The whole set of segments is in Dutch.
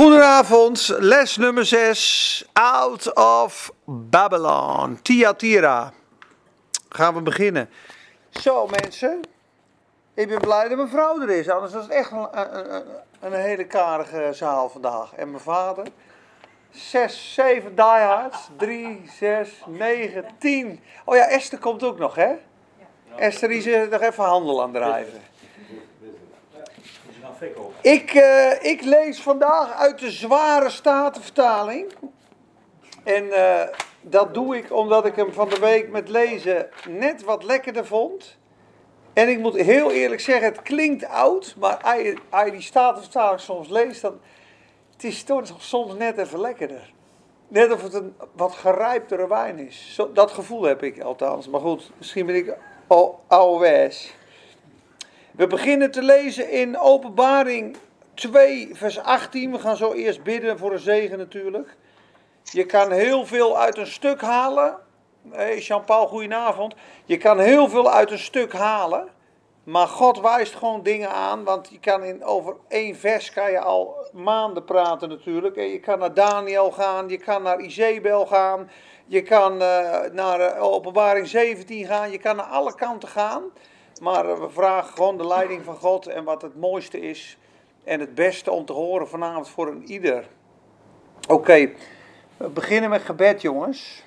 Goedenavond, les nummer 6, Out of Babylon, Thyatira. Gaan we beginnen. Zo mensen, ik ben blij dat mijn vrouw er is, anders was het echt een, een, een, hele karige zaal vandaag. En mijn vader, 6, 7 diehards, 3, 6, 9, 10. Oh ja, Esther komt ook nog hè? Esther die is nog even handel aan drijven. Ik, uh, ik lees vandaag uit de zware statenvertaling. En uh, dat doe ik omdat ik hem van de week met lezen net wat lekkerder vond. En ik moet heel eerlijk zeggen, het klinkt oud, maar als je, als je die statenvertaling soms leest, dan het is toch soms net even lekkerder. Net of het een wat gerijptere wijn is. Zo, dat gevoel heb ik althans. Maar goed, misschien ben ik al ouderwets. We beginnen te lezen in Openbaring 2, vers 18. We gaan zo eerst bidden voor een zegen natuurlijk. Je kan heel veel uit een stuk halen. Hey Jean-Paul, goedenavond. Je kan heel veel uit een stuk halen. Maar God wijst gewoon dingen aan. Want je kan in, over één vers kan je al maanden praten natuurlijk. Je kan naar Daniel gaan. Je kan naar Izebel gaan. Je kan uh, naar Openbaring 17 gaan. Je kan naar alle kanten gaan. Maar we vragen gewoon de leiding van God en wat het mooiste is en het beste om te horen vanavond voor een ieder. Oké, we beginnen met gebed, jongens.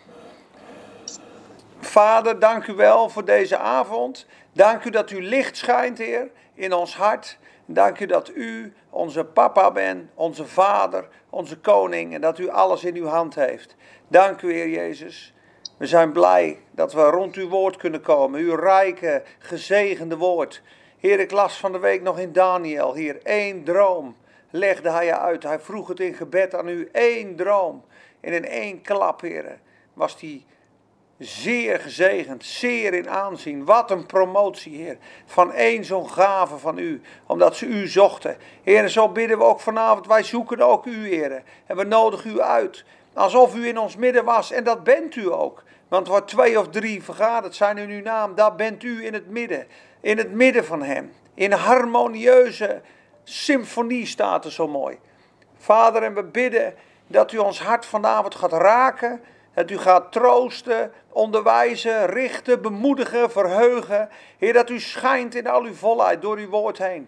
Vader, dank u wel voor deze avond. Dank u dat u licht schijnt, Heer, in ons hart. Dank u dat u onze papa bent, onze vader, onze koning en dat u alles in uw hand heeft. Dank u, Heer Jezus. We zijn blij dat we rond uw woord kunnen komen, uw rijke, gezegende woord. Heer, ik las van de week nog in Daniel, hier één droom legde hij uit. Hij vroeg het in gebed aan u, één droom. En in één klap, Heer, was hij zeer gezegend, zeer in aanzien. Wat een promotie, Heer, van één zo'n gave van u, omdat ze u zochten. Heer, zo bidden we ook vanavond, wij zoeken ook u, Heer, en we nodigen u uit. Alsof u in ons midden was, en dat bent u ook. Want waar twee of drie vergaderd zijn in uw naam, daar bent u in het midden. In het midden van hem. In harmonieuze symfonie staat er zo mooi. Vader, en we bidden dat u ons hart vanavond gaat raken. Dat u gaat troosten, onderwijzen, richten, bemoedigen, verheugen. Heer, dat u schijnt in al uw volheid door uw woord heen.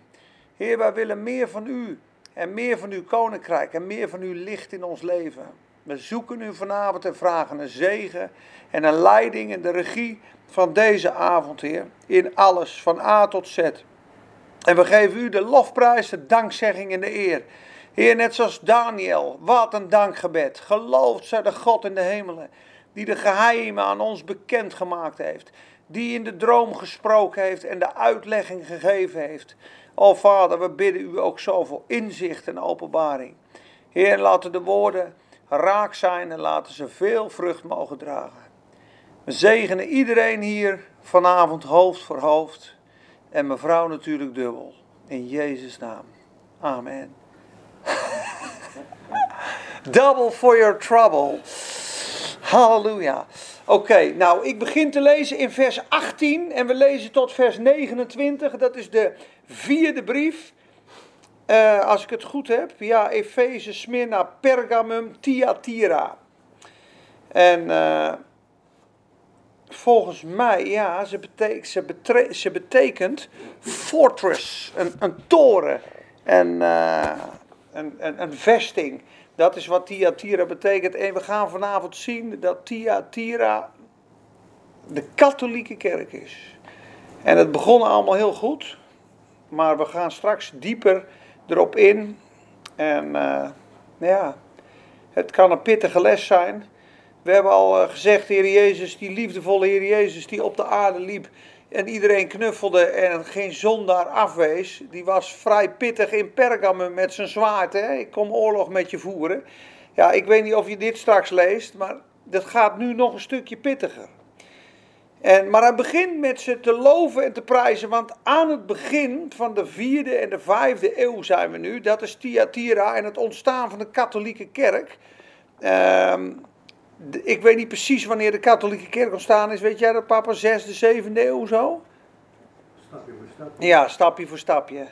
Heer, wij willen meer van u en meer van uw koninkrijk en meer van uw licht in ons leven. We zoeken u vanavond en vragen een zegen en een leiding in de regie van deze avond, Heer. In alles, van A tot Z. En we geven u de lofprijs, de dankzegging en de eer. Heer, net zoals Daniel, wat een dankgebed. Geloofd zij de God in de hemelen, die de geheimen aan ons bekend gemaakt heeft. Die in de droom gesproken heeft en de uitlegging gegeven heeft. O Vader, we bidden u ook zoveel inzicht en openbaring. Heer, laten de woorden raak zijn en laten ze veel vrucht mogen dragen. We zegenen iedereen hier vanavond hoofd voor hoofd en mevrouw natuurlijk dubbel. In Jezus' naam. Amen. Double for your trouble. Halleluja. Oké, nou ik begin te lezen in vers 18 en we lezen tot vers 29. Dat is de vierde brief uh, als ik het goed heb, ja, Efeze, Smyrna, Pergamum, Thyatira. En uh, volgens mij, ja, ze, betek ze, betekent fortress, een, een toren, en, een, een, een vesting. Dat is wat Thyatira betekent. En we gaan vanavond zien dat Thyatira de katholieke kerk is. En het begon allemaal heel goed, maar we gaan straks dieper erop in. En uh, ja, het kan een pittige les zijn. We hebben al uh, gezegd, Heer Jezus, die liefdevolle Heer Jezus die op de aarde liep en iedereen knuffelde en geen zondaar afwees, die was vrij pittig in Pergamum met zijn zwaard. Hè? Ik kom oorlog met je voeren. Ja, ik weet niet of je dit straks leest, maar dat gaat nu nog een stukje pittiger. En, maar hij begint met ze te loven en te prijzen, want aan het begin van de vierde en de vijfde eeuw zijn we nu. Dat is Thyatira en het ontstaan van de katholieke kerk. Uh, ik weet niet precies wanneer de katholieke kerk ontstaan is. Weet jij dat, papa? Zesde, zevende eeuw zo? Stapje voor stapje. Ja, stapje voor stapje.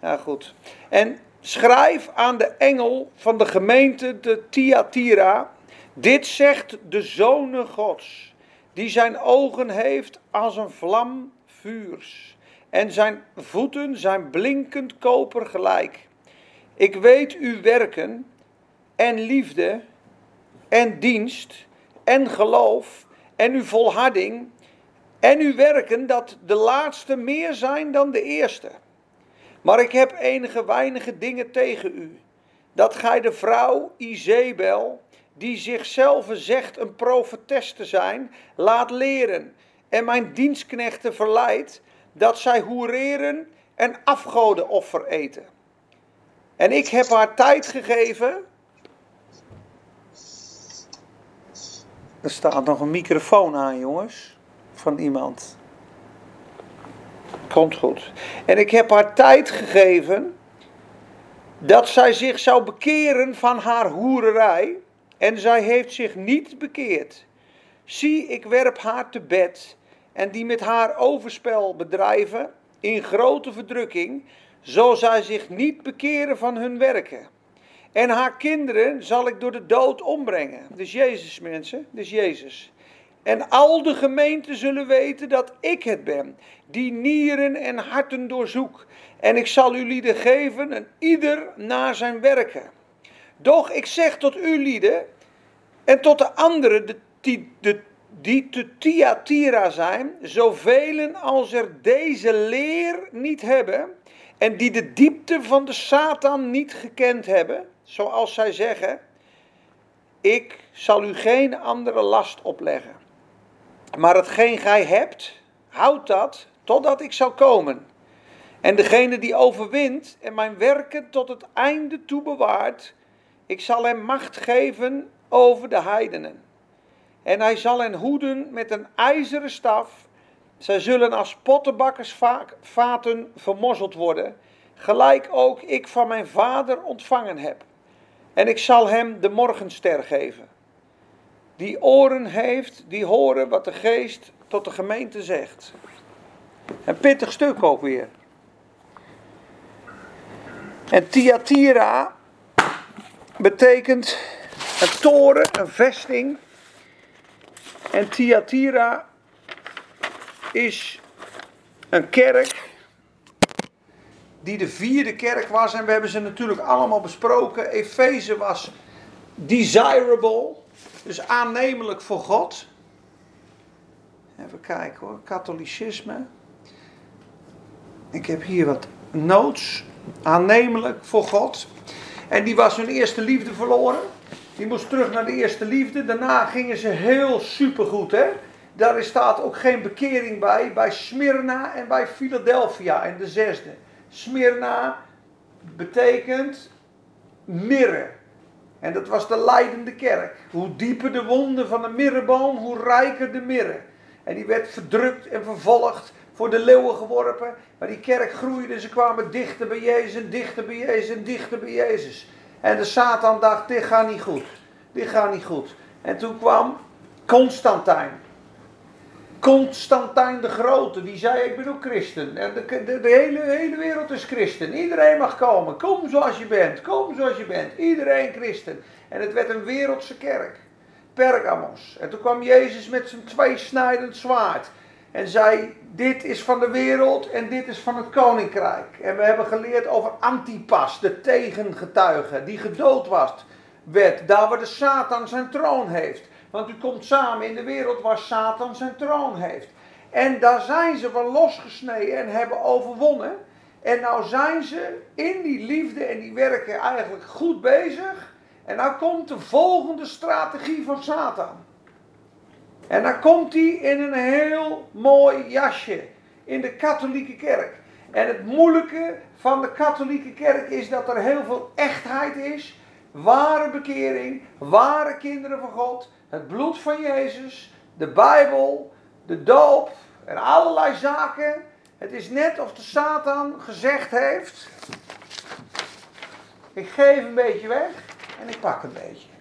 Ja, goed. En Schrijf aan de engel van de gemeente de Thyatira. Dit zegt de Zonen Gods, die zijn ogen heeft als een vlam vuurs. En zijn voeten zijn blinkend koper gelijk. Ik weet uw werken en liefde en dienst en geloof en uw volharding en uw werken dat de laatste meer zijn dan de eerste. Maar ik heb enige weinige dingen tegen u. Dat gij de vrouw Izebel, die zichzelf zegt een profetes te zijn, laat leren. En mijn dienstknechten verleidt dat zij hoereren en afgodenoffer eten. En ik heb haar tijd gegeven. Er staat nog een microfoon aan, jongens, van iemand. Komt goed. En ik heb haar tijd gegeven dat zij zich zou bekeren van haar hoererij. En zij heeft zich niet bekeerd. Zie, ik werp haar te bed. En die met haar overspel bedrijven in grote verdrukking, zo zij zich niet bekeren van hun werken. En haar kinderen zal ik door de dood ombrengen. Dus Jezus, mensen, dus Jezus. En al de gemeenten zullen weten dat ik het ben, die nieren en harten doorzoek. En ik zal u lieden geven, en ieder naar zijn werken. Doch ik zeg tot u lieden, en tot de anderen de, die, de, die te Thyatira zijn, zoveel als er deze leer niet hebben, en die de diepte van de Satan niet gekend hebben, zoals zij zeggen, ik zal u geen andere last opleggen. Maar hetgeen gij hebt, houd dat totdat ik zal komen. En degene die overwint en mijn werken tot het einde toe bewaart, ik zal hem macht geven over de heidenen. En hij zal hen hoeden met een ijzeren staf. Zij zullen als pottenbakkersvaten vermozzeld worden, gelijk ook ik van mijn vader ontvangen heb. En ik zal hem de morgenster geven die oren heeft, die horen wat de geest tot de gemeente zegt. Een pittig stuk ook weer. En Thyatira betekent een toren, een vesting. En Thyatira is een kerk die de vierde kerk was. En we hebben ze natuurlijk allemaal besproken. Efeze was desirable. Dus aannemelijk voor God. Even kijken hoor, katholicisme. Ik heb hier wat notes. Aannemelijk voor God. En die was hun eerste liefde verloren. Die moest terug naar de eerste liefde. Daarna gingen ze heel supergoed. Hè? Daar staat ook geen bekering bij. Bij Smyrna en bij Philadelphia in de zesde. Smyrna betekent mirre. En dat was de leidende kerk. Hoe dieper de wonden van de mirreboom, hoe rijker de mirre. En die werd verdrukt en vervolgd, voor de leeuwen geworpen. Maar die kerk groeide, ze kwamen dichter bij Jezus, dichter bij Jezus dichter bij Jezus. En de Satan dacht, dit gaat niet goed. Dit gaat niet goed. En toen kwam Constantijn. Constantijn de Grote, die zei: Ik ben ook christen. En de, de, hele, hele wereld is christen. Iedereen mag komen. Kom zoals je bent. Kom zoals je bent. Iedereen christen. En het werd een wereldse kerk. Pergamos. En toen kwam Jezus met zijn tweesnijdend zwaard. En zei: Dit is van de wereld en dit is van het koninkrijk. En we hebben geleerd over Antipas, de tegengetuige, die gedood was, werd. Daar waar de Satan zijn troon heeft. Want u komt samen in de wereld waar Satan zijn troon heeft. En daar zijn ze van losgesneden en hebben overwonnen. En nou zijn ze in die liefde en die werken eigenlijk goed bezig. En nou komt de volgende strategie van Satan. En dan komt hij in een heel mooi jasje in de katholieke kerk. En het moeilijke van de katholieke kerk is dat er heel veel echtheid is, ware bekering, ware kinderen van God, het bloed van Jezus, de Bijbel, de doop en allerlei zaken. Het is net of de Satan gezegd heeft: ik geef een beetje weg en ik pak een beetje.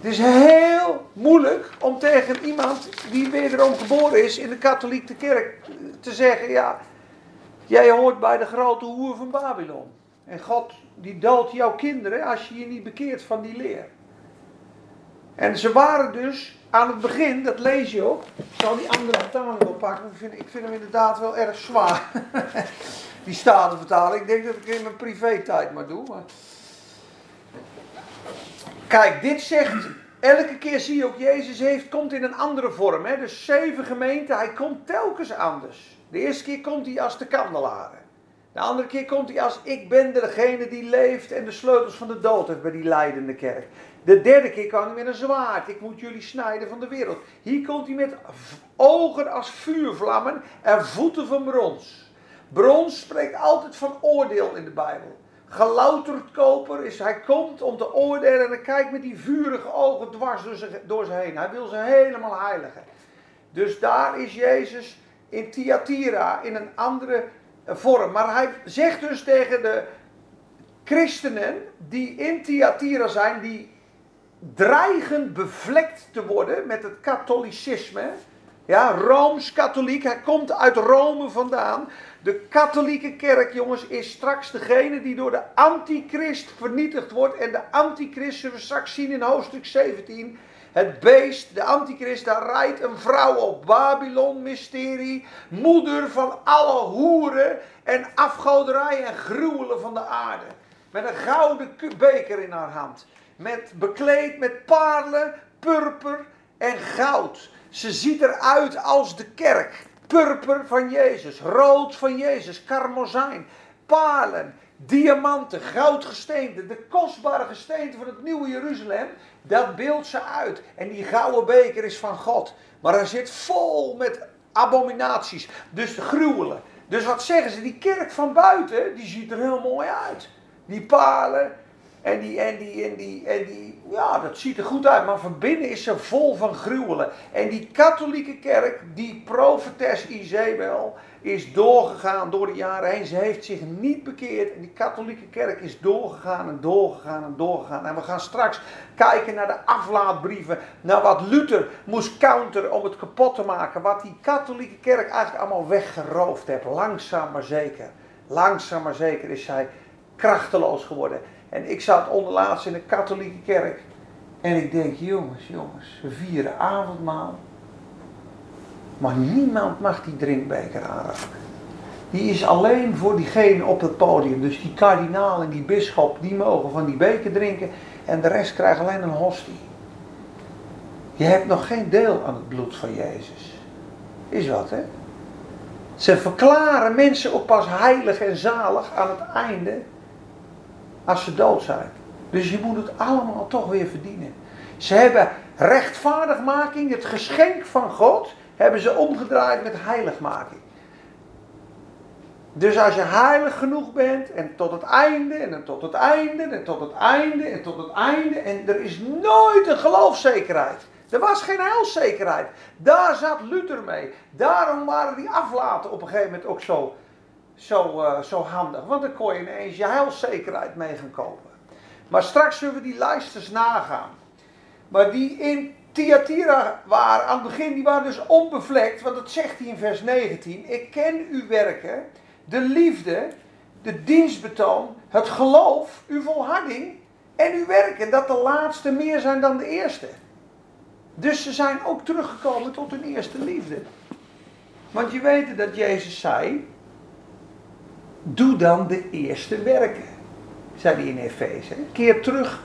Het is heel moeilijk om tegen iemand die wederom geboren is in de katholieke kerk te zeggen: ja, jij hoort bij de grote hoer van Babylon. En God die doodt jouw kinderen als je je niet bekeert van die leer. En ze waren dus aan het begin, dat lees je ook. Ik zal die andere vertaling oppakken. Ik vind, ik vind hem inderdaad wel erg zwaar. die statenvertaling. Ik denk dat ik in mijn privé tijd maar doe. Maar... Kijk, dit zegt. Elke keer zie je ook, Jezus heeft, komt in een andere vorm. Hè? Dus zeven gemeenten, hij komt telkens anders. De eerste keer komt hij als de kandelaren. De andere keer komt hij als ik ben degene die leeft en de sleutels van de dood heeft bij die leidende kerk. De derde keer kan hij met een zwaard. Ik moet jullie snijden van de wereld. Hier komt hij met ogen als vuurvlammen en voeten van brons. Brons spreekt altijd van oordeel in de Bijbel. Gelouterd koper is, hij komt om te oordelen en kijkt met die vurige ogen dwars door ze, door ze heen. Hij wil ze helemaal heiligen. Dus daar is Jezus in Thyatira in een andere vorm. Maar hij zegt dus tegen de christenen die in Thyatira zijn, die dreigen bevlekt te worden met het katholicisme. Ja, Rooms-katholiek. Hij komt uit Rome vandaan. De katholieke kerk, jongens, is straks degene die door de antichrist vernietigd wordt. En de antichrist zullen we straks zien in hoofdstuk 17. Het beest, de antichrist, daar rijdt een vrouw op. Babylon, mysterie, moeder van alle hoeren en afgoderij en gruwelen van de aarde. Met een gouden beker in haar hand. Met, bekleed met parelen, purper en goud. Ze ziet eruit als de kerk. Purper van Jezus, rood van Jezus, karmozijn, parelen, diamanten, goudgesteente, de kostbare gesteente van het nieuwe Jeruzalem. Dat beeldt ze uit. En die gouden beker is van God. Maar hij zit vol met abominaties, dus gruwelen. Dus wat zeggen ze? Die kerk van buiten, die ziet er heel mooi uit. Die palen, en die, en die, en die, en die, ja, dat ziet er goed uit, maar van binnen is ze vol van gruwelen. En die katholieke kerk, die profetes Isabel, is doorgegaan door de jaren heen. Ze heeft zich niet bekeerd. En die katholieke kerk is doorgegaan en doorgegaan en doorgegaan. En we gaan straks kijken naar de aflaatbrieven. Naar wat Luther moest counteren om het kapot te maken. Wat die katholieke kerk eigenlijk allemaal weggeroofd heeft. Langzaam maar zeker. Langzaam maar zeker is zij krachteloos geworden. En ik zat onderlaatst in een katholieke kerk. En ik denk, jongens, jongens, we vieren avondmaal. Maar niemand mag die drinkbeker aanraken. Die is alleen voor diegene op het podium. Dus die kardinaal en die bisschop, die mogen van die beker drinken. En de rest krijgt alleen een hostie. Je hebt nog geen deel aan het bloed van Jezus. Is wat, hè? Ze verklaren mensen ook pas heilig en zalig aan het einde als ze dood zijn. Dus je moet het allemaal toch weer verdienen. Ze hebben rechtvaardigmaking, het geschenk van God, hebben ze omgedraaid met heiligmaking. Dus als je heilig genoeg bent en tot het einde en tot het einde en tot het einde en tot het einde en er is nooit een geloofszekerheid. Er was geen heilszekerheid. Daar zat Luther mee. Daarom waren die aflaten op een gegeven moment ook zo zo, uh, zo handig. Want dan kon je ineens je heilzekerheid mee gaan kopen. Maar straks zullen we die lijsters nagaan. Maar die in Thyatira waren, aan het begin, die waren dus onbevlekt. Want dat zegt hij in vers 19. Ik ken uw werken, de liefde, de dienstbetoon, het geloof, uw volharding en uw werken. Dat de laatste meer zijn dan de eerste. Dus ze zijn ook teruggekomen tot hun eerste liefde. Want je weet dat Jezus zei, doe dan de eerste werken. Zei hij in Efeze. Keer terug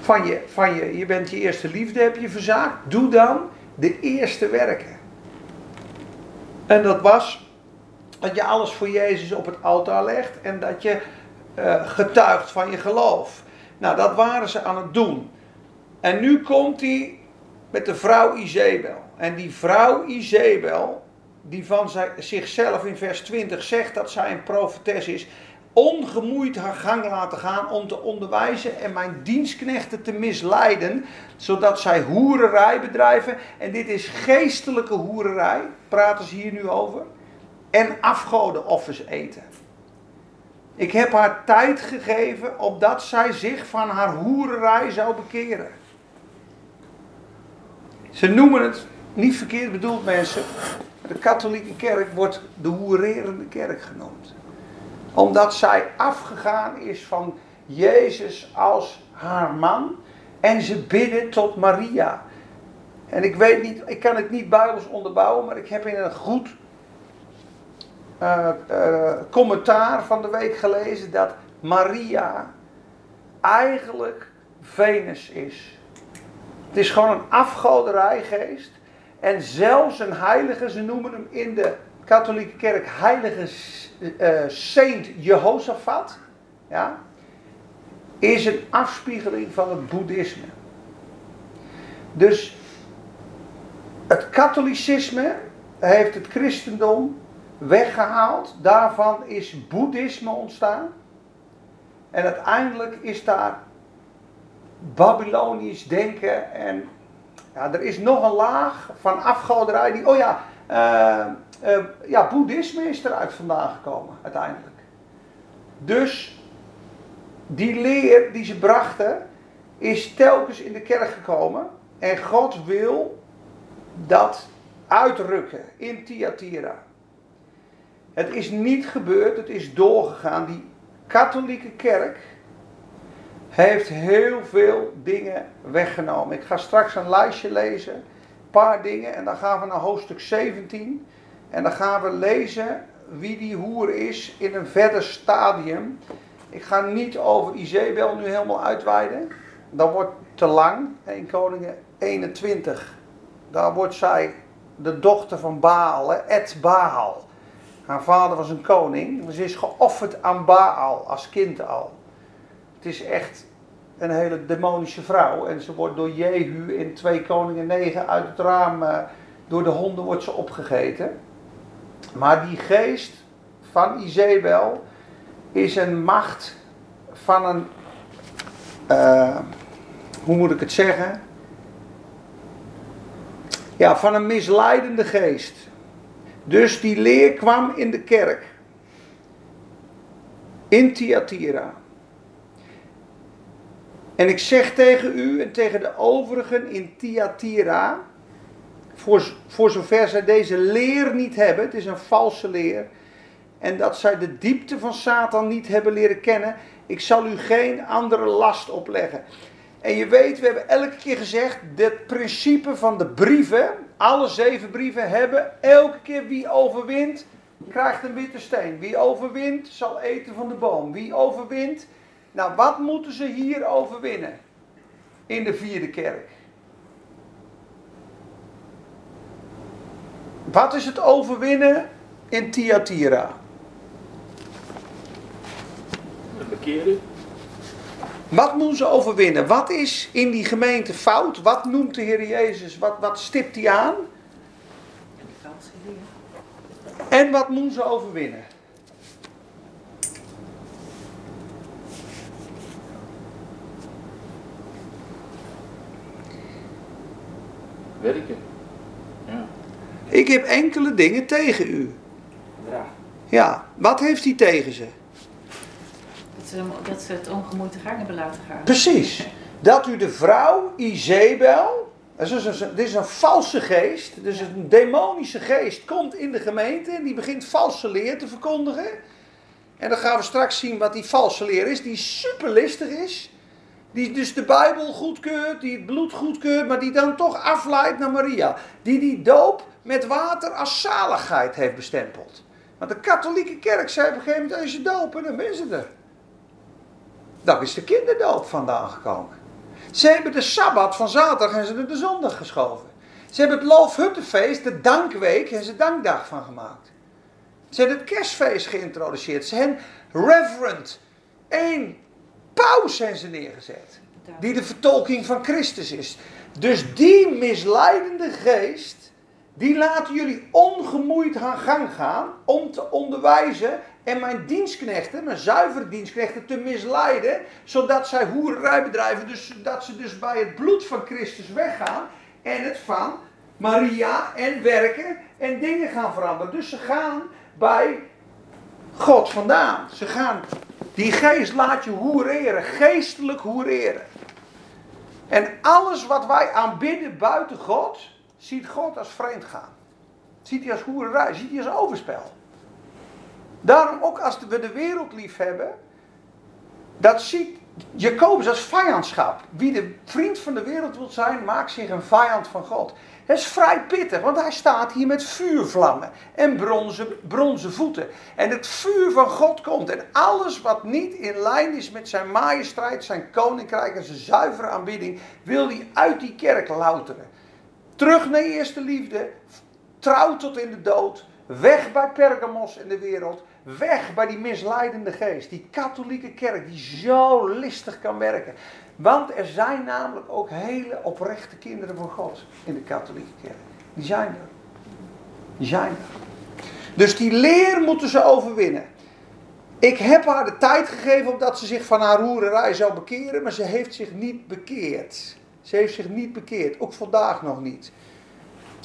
van je, van je, je bent je eerste liefde, heb je verzaakt. Doe dan de eerste werken. En dat was dat je alles voor Jezus op het altaar legt en dat je uh, getuigt van je geloof. Nou, dat waren ze aan het doen. En nu komt hij met de vrouw Izebel. En die vrouw Izebel, die van zichzelf in vers 20 zegt dat zij een profetes is, ongemoeid haar gang laten gaan om te onderwijzen en mijn diensknechten te misleiden, zodat zij hoererij bedrijven. En dit is geestelijke hoererij, praten ze hier nu over. En afgodenoffers eten. Ik heb haar tijd gegeven opdat zij zich van haar hoererij zou bekeren. Ze noemen het, niet verkeerd bedoeld mensen, de katholieke kerk wordt de hoererende kerk genoemd. Omdat zij afgegaan is van Jezus als haar man. En ze bidden tot Maria. En ik weet niet, ik kan het niet bijbels onderbouwen, maar ik heb in een goed uh, uh, commentaar van de week gelezen dat Maria eigenlijk Venus is. Het is gewoon een afgoderijgeest. En zelfs een heilige, ze noemen hem in de katholieke kerk heilige uh, Saint Jehoshaphat. Ja, is een afspiegeling van het boeddhisme. Dus het katholicisme heeft het christendom weggehaald. Daarvan is boeddhisme ontstaan. En uiteindelijk is daar Babylonisch denken en ja, er is nog een laag van afgoderij die, oh ja, uh, uh, ja, boeddhisme is eruit vandaan gekomen uiteindelijk. Dus die leer die ze brachten is telkens in de kerk gekomen en God wil dat uitrukken in Thyatira. Het is niet gebeurd, het is doorgegaan. Die katholieke kerk heeft heel veel dingen weggenomen. Ik ga straks een lijstje lezen, een paar dingen, en dan gaan we naar hoofdstuk 17. En dan gaan we lezen wie die hoer is in een verder stadium. Ik ga niet over Izebel nu helemaal uitweiden. Dat wordt te lang. In Koningen 21. Daar wordt zij de dochter van Baal, Et Baal. Haar vader was een koning. Ze is geofferd aan Baal als kind al. Het is echt een hele demonische vrouw. En ze wordt door Jehu in 2 Koningen 9 uit het raam, uh, door de honden wordt ze opgegeten. Maar die geest van Izebel is een macht van een, uh, hoe moet ik het zeggen? Ja, van een misleidende geest. Dus die leer kwam in de kerk. In Thyatira. En ik zeg tegen u en tegen de overigen in Thyatira, voor, voor zover zij deze leer niet hebben, het is een valse leer, en dat zij de diepte van Satan niet hebben leren kennen, ik zal u geen andere last opleggen. En je weet, we hebben elke keer gezegd, het principe van de brieven, alle zeven brieven hebben elke keer wie overwint, krijgt een witte steen. Wie overwint, zal eten van de boom. Wie overwint, nou wat moeten ze hier overwinnen? In de vierde kerk. Wat is het overwinnen in Thyatira? De bekeren. Wat moeten ze overwinnen? Wat is in die gemeente fout? Wat noemt de Heer Jezus? Wat, wat stipt hij aan? En wat moeten ze overwinnen? Werken. Ja. Ik heb enkele dingen tegen u. Ja. Ja, wat heeft hij tegen ze? Dat ze, dat ze het ongemoeid te gang hebben laten gaan. Precies. Dat u de vrouw Izebel, dit is een, dit is een valse geest, dus een demonische geest, komt in de gemeente en die begint valse leer te verkondigen. En dan gaan we straks zien wat die valse leer is, die superlistig is. Die dus de Bijbel goedkeurt, die het bloed goedkeurt, maar die dan toch afleidt naar Maria. Die die doop met water als zaligheid heeft bestempeld. Want de katholieke kerk zei op een gegeven moment, als je dopen, dan ben ze er. Daar is de kinderdoop vandaan gekomen. Ze hebben de Sabbat van zaterdag en ze er de zondag geschoven. Ze hebben het Loofhuttenfeest, de dankweek, en ze dankdag van gemaakt. Ze hebben het kerstfeest geïntroduceerd. Ze hebben reverend, één paus zijn ze neergezet. Die de vertolking van Christus is. Dus die misleidende geest, die laten jullie ongemoeid aan gang gaan om te onderwijzen en mijn dienstknechten, mijn zuivere dienstknechten, te misleiden, zodat zij hoererij bedrijven, dus dat ze dus bij het bloed van Christus weggaan en het van Maria en werken en dingen gaan veranderen. Dus ze gaan bij God vandaan. Ze gaan, die geest laat je hoereren, geestelijk hoereren. En alles wat wij aanbidden buiten God, ziet God als vreemd gaan. Ziet hij als hoererij, ziet hij als overspel. Daarom ook als we de wereld lief hebben, dat ziet Jacobus als vijandschap. Wie de vriend van de wereld wil zijn, maakt zich een vijand van God. Dat is vrij pittig, want hij staat hier met vuurvlammen en bronzen, bronzen voeten. En het vuur van God komt en alles wat niet in lijn is met zijn majesteit, zijn koninkrijk en zijn zuivere aanbidding, wil hij uit die kerk louteren. Terug naar eerste liefde, trouw tot in de dood, weg bij Pergamos in de wereld, weg bij die misleidende geest, die katholieke kerk die zo listig kan werken. Want er zijn namelijk ook hele oprechte kinderen van God in de katholieke kerk. Die zijn er. Die zijn er. Dus die leer moeten ze overwinnen. Ik heb haar de tijd gegeven omdat ze zich van haar hoererij zou bekeren, maar ze heeft zich niet bekeerd. Ze heeft zich niet bekeerd, ook vandaag nog niet.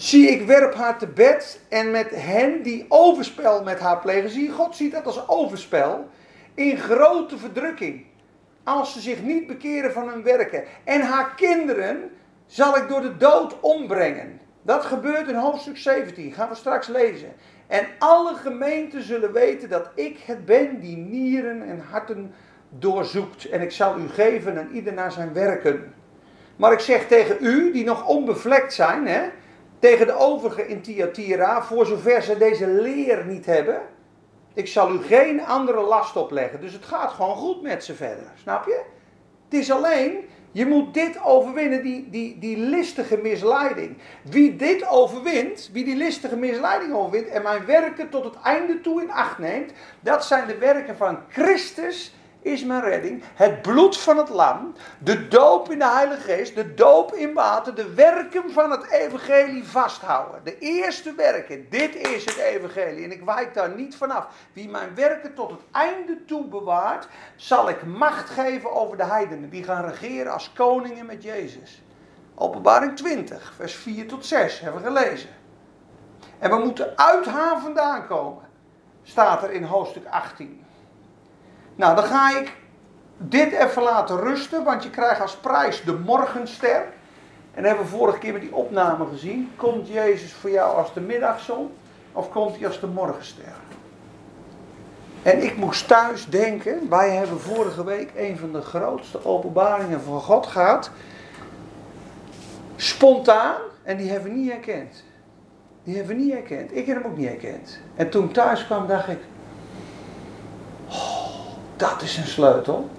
Zie, ik werp haar te bed en met hen die overspel met haar plegen. Zie, God ziet dat als overspel in grote verdrukking. Als ze zich niet bekeren van hun werken. En haar kinderen zal ik door de dood ombrengen. Dat gebeurt in hoofdstuk 17, gaan we straks lezen. En alle gemeenten zullen weten dat ik het ben die nieren en harten doorzoekt. En ik zal u geven aan ieder naar zijn werken. Maar ik zeg tegen u, die nog onbevlekt zijn, hè, tegen de overigen in Thyatira, voor zover ze deze leer niet hebben, ik zal u geen andere last opleggen. Dus het gaat gewoon goed met ze verder, snap je? Het is alleen, je moet dit overwinnen, die, die, die listige misleiding. Wie dit overwint, wie die listige misleiding overwint en mijn werken tot het einde toe in acht neemt, dat zijn de werken van Christus is mijn redding. Het bloed van het lam, de doop in de Heilige Geest, de doop in water, de werken van het evangelie vasthouden. De eerste werken, dit is het evangelie en ik wijk daar niet vanaf. Wie mijn werken tot het einde toe bewaart, zal ik macht geven over de heidenen. Die gaan regeren als koningen met Jezus. Openbaring 20, vers 4 tot 6 hebben we gelezen. En we moeten uit haar vandaan komen, staat er in hoofdstuk 18. Nou, dan ga ik dit even laten rusten, want je krijgt als prijs de morgenster. En hebben we vorige keer met die opname gezien. Komt Jezus voor jou als de middagzon of komt hij als de morgenster? En ik moest thuis denken, wij hebben vorige week een van de grootste openbaringen van God gehad. Spontaan, en die hebben we niet herkend. Die hebben we niet herkend. Ik heb hem ook niet herkend. En toen thuis kwam, dacht ik, dat is een sleutel.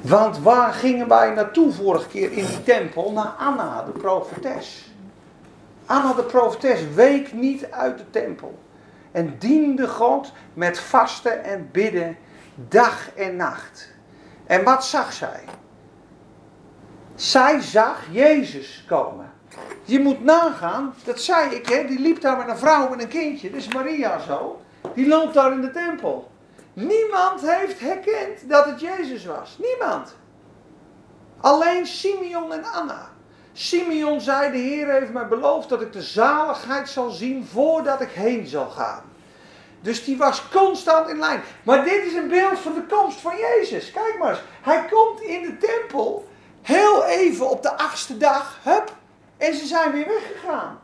Want waar gingen wij naartoe vorige keer in die tempel? Naar Anna, de profetes. Anna, de profetes, week niet uit de tempel. En diende God met vasten en bidden dag en nacht. En wat zag zij? Zij zag Jezus komen. Je moet nagaan, dat zei ik, hè, die liep daar met een vrouw en een kindje. Dat is Maria zo. Die loopt daar in de tempel. Niemand heeft herkend dat het Jezus was. Niemand. Alleen Simeon en Anna. Simeon zei: De Heer heeft mij beloofd dat ik de zaligheid zal zien voordat ik heen zal gaan. Dus die was constant in lijn. Maar dit is een beeld van de komst van Jezus. Kijk maar eens. Hij komt in de tempel. Heel even op de achtste dag. Hup. En ze zijn weer weggegaan.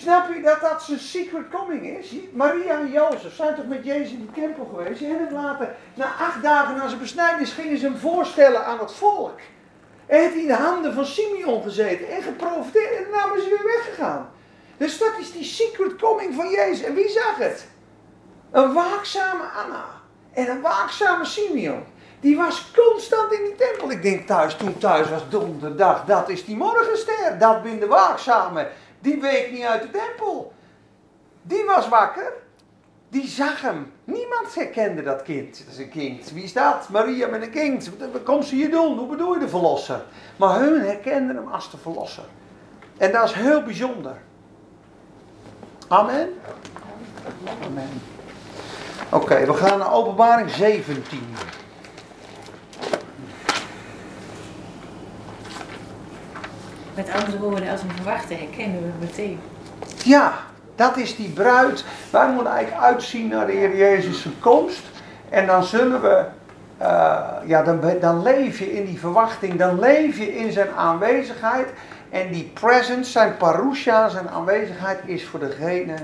Snap je dat dat zijn secret coming is? Maria en Jozef zijn toch met Jezus in de tempel geweest? En het later, na acht dagen na zijn besnijdenis, gingen ze hem voorstellen aan het volk. En heeft hij in de handen van Simeon gezeten en geprofiteerd. En daarna is hij weer weggegaan. Dus dat is die secret coming van Jezus. En wie zag het? Een waakzame Anna. En een waakzame Simeon. Die was constant in die tempel. Ik denk thuis, toen thuis was donderdag, dat is die morgenster. Dat ben de waakzame. Die week niet uit de tempel. Die was wakker. Die zag hem. Niemand herkende dat kind. Dat is een kind. Wie is dat? Maria met een kind. Wat komt ze hier doen? Hoe bedoel je de verlosser? Maar hun herkenden hem als de verlosser. En dat is heel bijzonder. Amen. Amen. Oké, we gaan naar openbaring 17. Met andere woorden, als we verwachten, herkennen we meteen. Ja, dat is die bruid. Wij moeten eigenlijk uitzien naar de Heer Jezus' komst. En dan zullen we, uh, ja, dan, dan leef je in die verwachting. Dan leef je in zijn aanwezigheid. En die presence, zijn parousia, zijn aanwezigheid is voor degene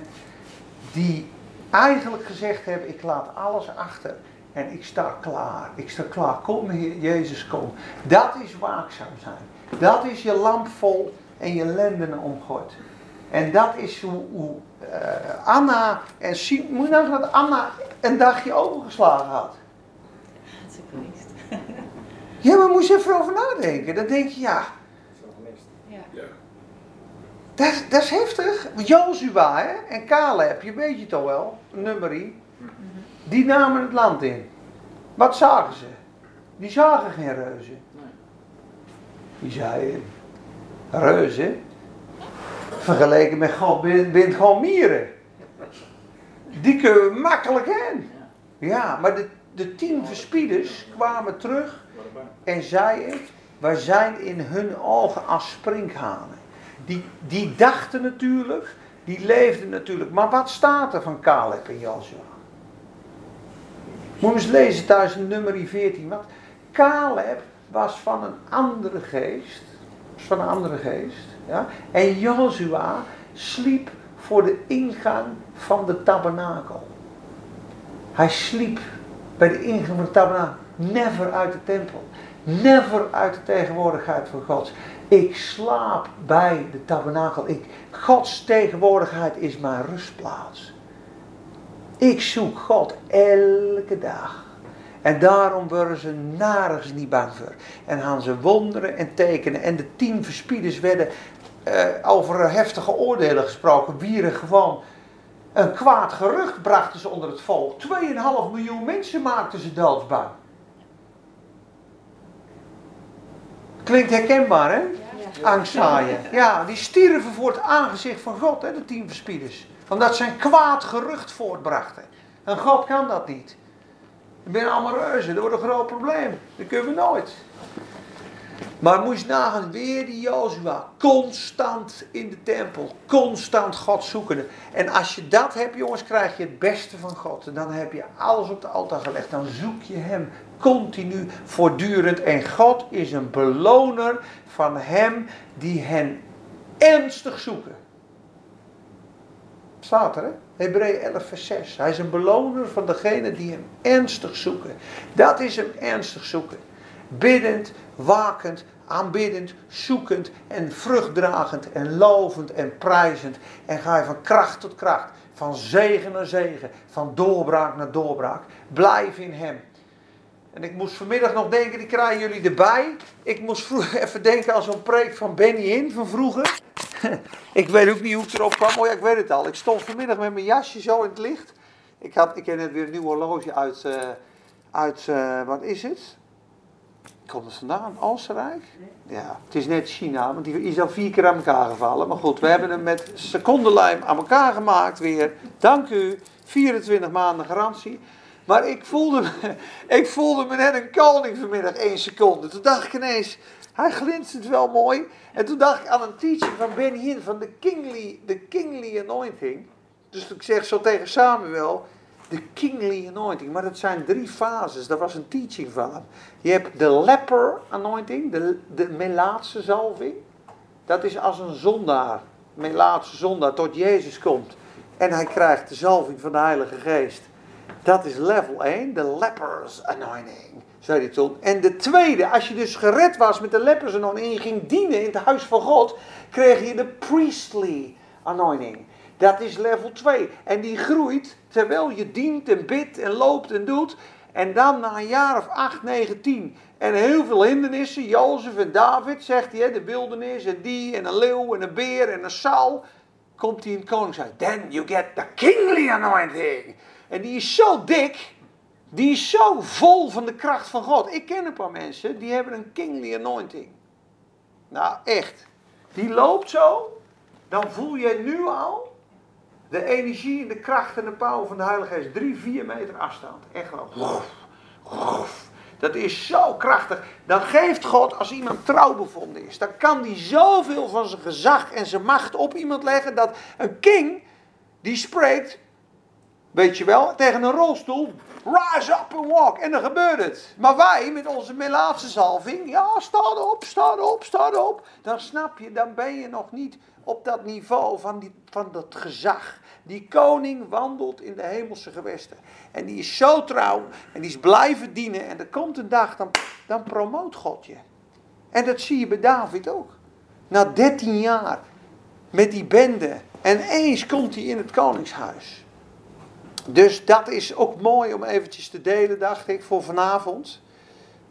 die eigenlijk gezegd hebben, ik laat alles achter en ik sta klaar. Ik sta klaar. Kom Heer Jezus, kom. Dat is waakzaam zijn. Dat is je lamp vol en je lenden omgooid. En dat is hoe, hoe uh, Anna en Simon, moet je nou dat Anna een dagje overgeslagen had. Dat is ook geweest. Ja, maar moest je even over nadenken. Dan denk je, ja, Ja. Ja. dat, is- dat is heftig. Jozua hè, en Caleb, je weet je toch wel, nummerie. Die namen het land in. Wat zagen ze? Die zagen geen reuzen. Die zeiden, reuzen? Vergeleken met God bent gewoon mieren. Die kunnen we makkelijk heen. Ja, maar de, de tien verspieders kwamen terug en zeiden, wij zijn in hun ogen als sprinkhanen. Die, die dachten natuurlijk, die leefden natuurlijk. Maar wat staat er van Caleb en Joshua? Moet eens lezen thuis in nummer 14. Want Caleb was van een andere geest. Van een andere geest. Ja? En Joshua sliep voor de ingang van de tabernakel. Hij sliep bij de ingang van de tabernakel. Never uit de tempel. Never uit de tegenwoordigheid van God. Ik slaap bij de tabernakel. Ik, Gods tegenwoordigheid is mijn rustplaats. Ik zoek God elke dag. En daarom worden ze nergens niet bang voor. En gaan ze wonderen en tekenen. En de tien verspieders werden eh, over heftige oordelen gesproken. Wieren gewoon een kwaad gerucht brachten ze onder het volk. 2,5 miljoen mensen maakten ze doodsbang. Klinkt herkenbaar, hè? Angstzaaien. Ja, die stierven voor het aangezicht van God, hè, de tien verspieders. Omdat ze een kwaad gerucht voortbrachten. En God kan dat niet. We zijn allemaal reuzen, dat wordt een groot probleem. Dat kunnen we nooit. Maar moest je nagaan, weer die Jozua. Constant in de tempel. Constant God zoekende. En als je dat hebt, jongens, krijg je het beste van God. En dan heb je alles op de altaar gelegd. Dan zoek je hem continu, voortdurend. En God is een beloner van hem die hen ernstig zoeken. Staat er, hè? Hebreeën 11, vers 6. Hij is een beloner van degene die hem ernstig zoeken. Dat is hem ernstig zoeken. Biddend, wakend, aanbiddend, zoekend en vruchtdragend en lovend en prijzend. En ga je van kracht tot kracht, van zegen naar zegen, van doorbraak naar doorbraak. Blijf in hem. En ik moest vanmiddag nog denken, die krijgen jullie erbij. Ik moest vroeger even denken aan zo'n preek van Benny Hinn van vroeger. ik weet ook niet hoe ik erop kwam. Oh ja, ik weet het al. Ik stond vanmiddag met mijn jasje zo in het licht. Ik, had, ik heb net weer een nieuw horloge uit, eh, uit eh, wat is het? Komt het vandaan? Oostenrijk? Ja, het is net China, want die is al vier keer aan elkaar gevallen. Maar goed, we hebben hem met secondenlijm aan elkaar gemaakt weer. Dank u, 24 maanden garantie. Maar ik voelde, me, ik voelde me net een koning vanmiddag één seconde. Toen dacht ik ineens, hij glinstert wel mooi. En toen dacht ik aan een teaching van Ben Hinn van de Kingly, Kingly Anointing. Dus ik zeg zo tegen Samuel, de Kingly Anointing. Maar dat zijn drie fases, daar was een teaching van. Je hebt de Leper Anointing, de, de Melaatse zalving. Dat is als een zondaar, Melaatse zondaar, tot Jezus komt. En hij krijgt de zalving van de Heilige Geest. Dat is level 1, de lepers anointing, En de tweede, als je dus gered was met de lepers en je ging dienen in het huis van God, kreeg je de priestly anointing. Dat is level 2. En die groeit terwijl je dient en bidt en loopt en doet. En dan na een jaar of 8, 9, 10 en heel veel hindernissen, Jozef en David, zegt hij, de wildernis en die en een leeuw en een beer en een Saul, komt hij in het koningshuis. Then you get the kingly anointing. En die is zo dik, die is zo vol van de kracht van God. Ik ken een paar mensen, die hebben een kingly anointing. Nou, echt. Die loopt zo, dan voel je nu al de energie en de kracht en de power van de Heilige Geest. Drie, vier meter afstand. Echt wel. Dat is zo krachtig. Dan geeft God, als iemand trouw bevonden is, dan kan hij zoveel van zijn gezag en zijn macht op iemand leggen dat een king, die spreekt, Weet je wel, tegen een rolstoel. Rise up and walk. En dan gebeurt het. Maar wij met onze melaatse zalving. Ja, sta op, sta op, sta op. Dan snap je, dan ben je nog niet op dat niveau van, die, van dat gezag. Die koning wandelt in de hemelse gewesten. En die is zo trouw en die is blijven dienen. En er komt een dag, dan, dan promoot God je. En dat zie je bij David ook. Na 13 jaar met die bende. En eens komt hij in het koningshuis. Dus dat is ook mooi om eventjes te delen, dacht ik, voor vanavond.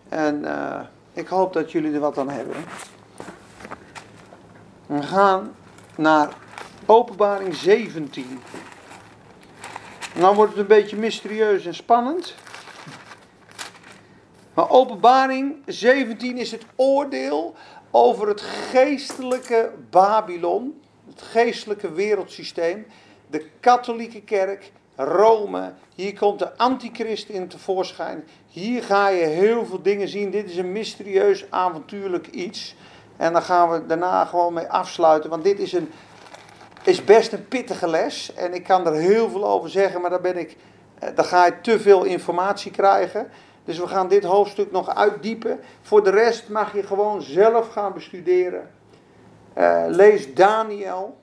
En eh, ik hoop dat jullie er wat aan hebben. We gaan naar Openbaring 17. En dan wordt het een beetje mysterieus en spannend. Maar Openbaring 17 is het oordeel over het geestelijke Babylon, het geestelijke wereldsysteem, de katholieke kerk, Rome. Hier komt de antichrist in tevoorschijn. Hier ga je heel veel dingen zien. Dit is een mysterieus, avontuurlijk iets. En dan gaan we daarna gewoon mee afsluiten. Want dit is, een, is best een pittige les. En ik kan er heel veel over zeggen, maar dan, ben ik, eh, dan ga je te veel informatie krijgen. Dus we gaan dit hoofdstuk nog uitdiepen. Voor de rest mag je gewoon zelf gaan bestuderen. Uh, lees Daniel.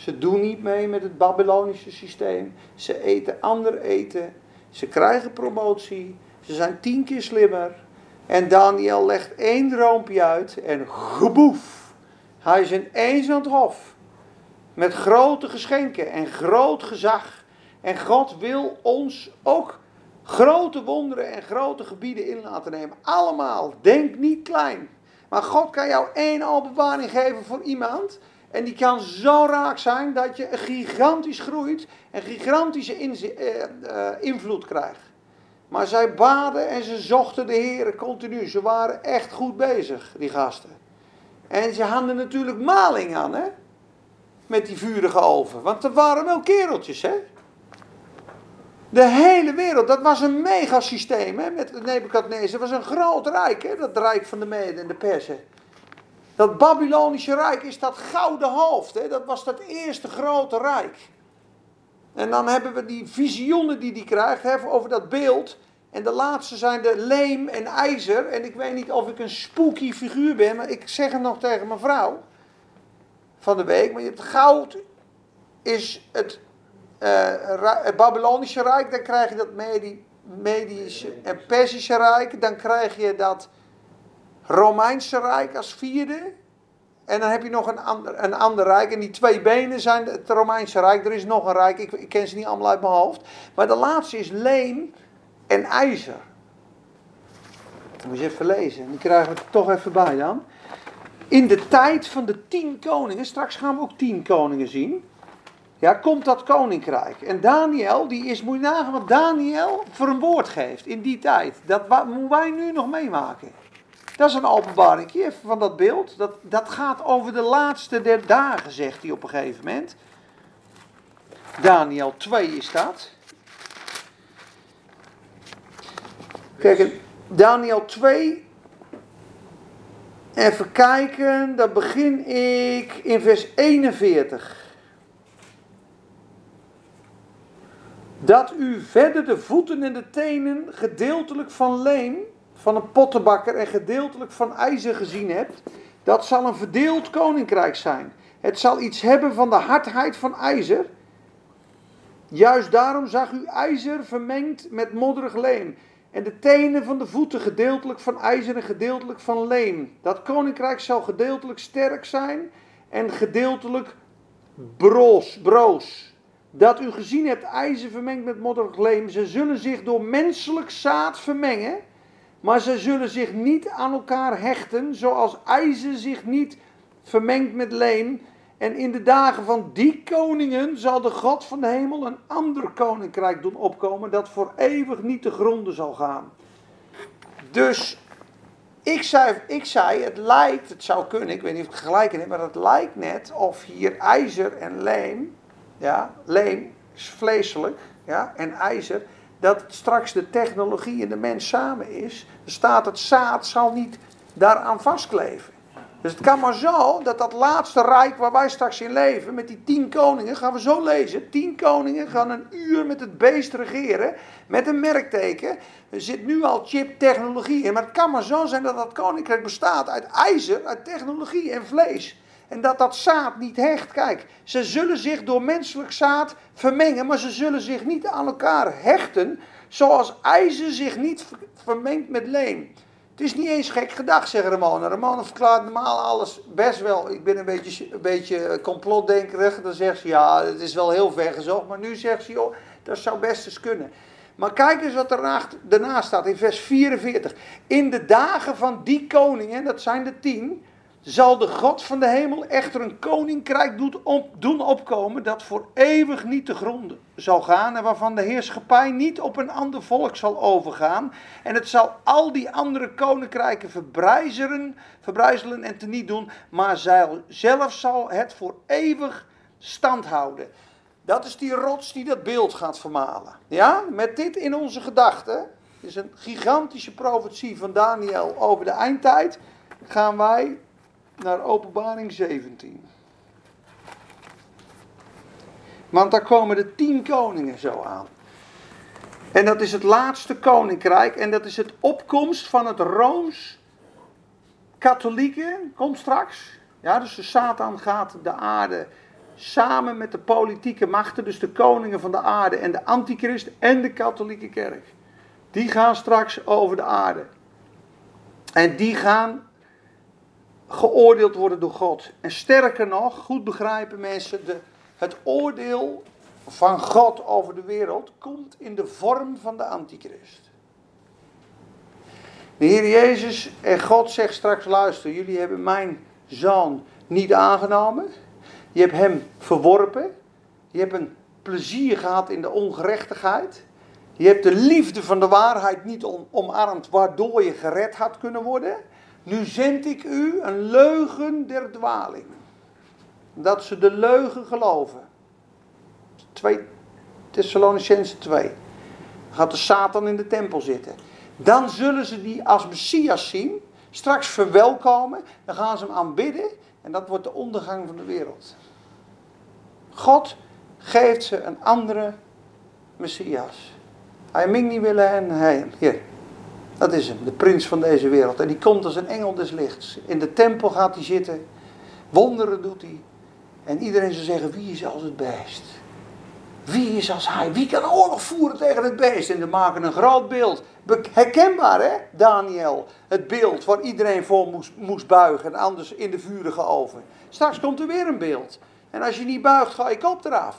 Ze doen niet mee met het Babylonische systeem. Ze eten ander eten. Ze krijgen promotie. Ze zijn tien keer slimmer. En Daniel legt één droompje uit en geboef. Hij is ineens aan het hof. Met grote geschenken en groot gezag. En God wil ons ook grote wonderen en grote gebieden in laten nemen. Allemaal. Denk niet klein. Maar God kan jou één openbaring geven voor iemand. En die kan zo raak zijn dat je gigantisch groeit en gigantische eh, eh, invloed krijgt. Maar zij baden en ze zochten de Heer continu. Ze waren echt goed bezig, die gasten. En ze hadden natuurlijk maling aan, hè? Met die vurige oven. Want er waren wel kereltjes, hè? De hele wereld, dat was een megasysteem, hè? Met Nebukadnezar. Dat was een groot rijk, hè? Dat rijk van de Meden en de Persen. Dat Babylonische rijk is dat gouden hoofd, hè? Dat was dat eerste grote rijk. En dan hebben we die visioenen die hij krijgt hè, over dat beeld. En de laatste zijn de leem en ijzer. En ik weet niet of ik een spooky figuur ben, maar ik zeg het nog tegen mijn vrouw van de week. Maar het goud is het, uh, het Babylonische Rijk, dan krijg je dat Medi Medische en Persische Rijk. Dan krijg je dat Romeinse Rijk als vierde. En dan heb je nog een ander, een ander rijk. En die twee benen zijn het Romeinse Rijk. Er is nog een rijk, ik, ken ze niet allemaal uit mijn hoofd. Maar de laatste is leem en ijzer. Moet je even lezen. Die krijgen we toch even bij dan. In de tijd van de tien koningen, straks gaan we ook tien koningen zien. Ja, komt dat koninkrijk. En Daniel, die is, moet je nagaan wat Daniel voor een woord geeft in die tijd. Dat moeten wij nu nog meemaken. Dat is een openbaring van dat beeld. Dat, dat gaat over de laatste der dagen, zegt hij op een gegeven moment. Daniel 2 is dat. Kijk, Daniel 2. Even kijken, dan begin ik in vers 41. Dat u verder de voeten en de tenen gedeeltelijk van leem van een pottenbakker en gedeeltelijk van ijzer gezien hebt, dat zal een verdeeld koninkrijk zijn. Het zal iets hebben van de hardheid van ijzer. Juist daarom zag u ijzer vermengd met modderig leem. En de tenen van de voeten gedeeltelijk van ijzer en gedeeltelijk van leem. Dat koninkrijk zal gedeeltelijk sterk zijn en gedeeltelijk broos, broos. Dat u gezien hebt ijzer vermengd met modderig leem. Ze zullen zich door menselijk zaad vermengen maar ze zullen zich niet aan elkaar hechten, zoals ijzer zich niet vermengt met leem. En in de dagen van die koningen zal de God van de hemel een ander koninkrijk doen opkomen, dat voor eeuwig niet te gronden zal gaan. Dus ik zei, ik zei, het lijkt, het zou kunnen, ik weet niet of ik gelijk heb, maar het lijkt net of hier ijzer en leem, ja, leem is vleeselijk, ja, en ijzer, dat straks de technologie en de mens samen is, staat het zaad zal niet daaraan vastkleven. Dus het kan maar zo dat dat laatste rijk waar wij straks in leven, met die tien koningen, gaan we zo lezen. Tien koningen gaan een uur met het beest regeren, met een merkteken. Er zit nu al chiptechnologie in, maar het kan maar zo zijn dat dat koninkrijk bestaat uit ijzer, uit technologie en vlees. En dat dat zaad niet hecht. Kijk, ze zullen zich door menselijk zaad vermengen, maar ze zullen zich niet aan elkaar hechten, zoals ijzer zich niet vermengt met leem. Het is niet eens gek gedacht, zegt Ramona. Ramona verklaart normaal alles best wel. Ik ben een beetje, een beetje complotdenkerig. Dan zegt ze, ja, het is wel heel ver gezocht. Maar nu zegt ze, joh, dat zou best eens kunnen. Maar kijk eens wat er daarna staat in vers 44. In de dagen van die koningen, dat zijn de tien, zal de God van de hemel echter een koninkrijk doen opkomen dat voor eeuwig niet te gronden zal gaan en waarvan de heerschappij niet op een ander volk zal overgaan. En het zal al die andere koninkrijken verbrijzelen, verbrijzelen en teniet doen, maar zelf zal het voor eeuwig stand houden. Dat is die rots die dat beeld gaat vermalen. Ja, met dit in onze gedachten, is een gigantische profetie van Daniel over de eindtijd, gaan wij naar Openbaring 17. Want daar komen de tien koningen zo aan. En dat is het laatste koninkrijk. En dat is het opkomst van het Rooms-Katholieke. Komt straks. Ja, dus de Satan gaat de aarde samen met de politieke machten. Dus de koningen van de aarde en de antichrist en de katholieke kerk. Die gaan straks over de aarde. En die gaan geoordeeld worden door God. En sterker nog, goed begrijpen mensen, de, het oordeel van God over de wereld komt in de vorm van de antichrist. De Heer Jezus en God zegt straks, luister, jullie hebben mijn zoon niet aangenomen. Je hebt hem verworpen. Je hebt een plezier gehad in de ongerechtigheid. Je hebt de liefde van de waarheid niet omarmd, waardoor je gered had kunnen worden. Nu zend ik u een leugen der dwaling. Dat ze de leugen geloven. 2 Thessalonicense 2. Dan gaat de Satan in de tempel zitten. Dan zullen ze die als Messias zien. Straks verwelkomen. Dan gaan ze hem aanbidden. En dat wordt de ondergang van de wereld. God geeft ze een andere Messias. Hij ming niet willen en hij. Hier. Dat is hem, de prins van deze wereld. En die komt als een engel des lichts. In de tempel gaat hij zitten. Wonderen doet hij. En iedereen zal zeggen, wie is als het beest? Wie is als hij? Wie kan oorlog voeren tegen het beest? En we maken een groot beeld. Herkenbaar hè, Daniel? Het beeld waar iedereen voor moest, moest buigen. En anders in de vurige oven. Straks komt er weer een beeld. En als je niet buigt, ga je kop eraf.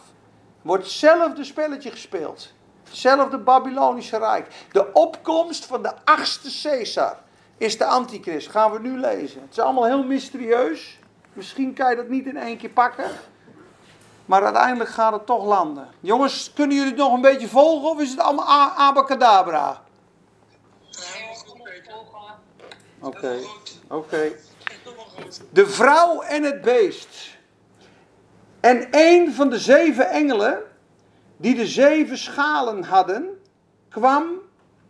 Wordt hetzelfde spelletje gespeeld. Hetzelfde Babylonische Rijk. De opkomst van de achtste Caesar is de antichrist. Gaan we nu lezen. Het is allemaal heel mysterieus. Misschien kan je dat niet in één keer pakken. Maar uiteindelijk gaat het toch landen. Jongens, kunnen jullie het nog een beetje volgen of is het allemaal abacadabra? Oké, oké. De vrouw en het beest. En een van de zeven engelen die de zeven schalen hadden, kwam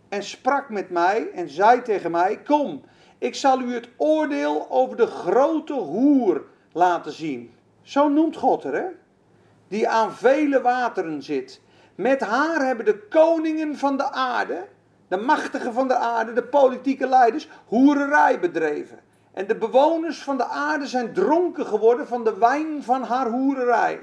en sprak met mij en zei tegen mij: Kom, ik zal u het oordeel over de grote hoer laten zien. Zo noemt God er? Die aan vele wateren zit. Met haar hebben de koningen van de aarde, de machtigen van de aarde, de politieke leiders, hoererij bedreven. En de bewoners van de aarde zijn dronken geworden van de wijn van haar hoererij.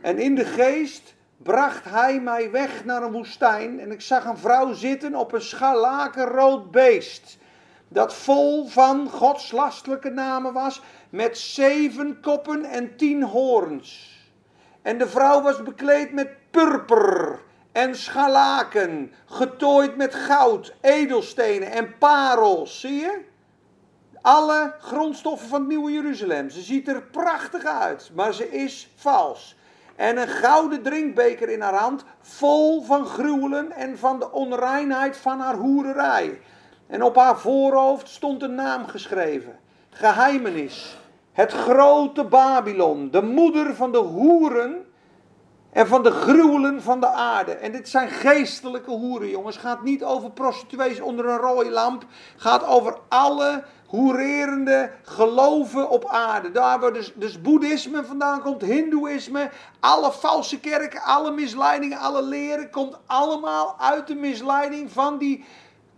En in de geest bracht hij mij weg naar een woestijn en ik zag een vrouw zitten op een scharlakenrood beest, dat vol van godslastelijke namen was, met zeven koppen en tien hoorns. En de vrouw was bekleed met purper en scharlaken, getooid met goud, edelstenen en parels. Zie je? Alle grondstoffen van het Nieuwe Jeruzalem. Ze ziet er prachtig uit, maar ze is vals en een gouden drinkbeker in haar hand, vol van gruwelen en van de onreinheid van haar hoererij. En op haar voorhoofd stond een naam geschreven: Geheimenis. Het grote Babylon, de moeder van de hoeren en van de gruwelen van de aarde. En dit zijn geestelijke hoeren, jongens. Gaat niet over prostituees onder een rode lamp. Gaat over alle hoererende geloven op aarde. Daar waar dus, dus boeddhisme vandaan komt, hindoeïsme, alle valse kerken, alle misleidingen, alle leren, komt allemaal uit de misleiding van die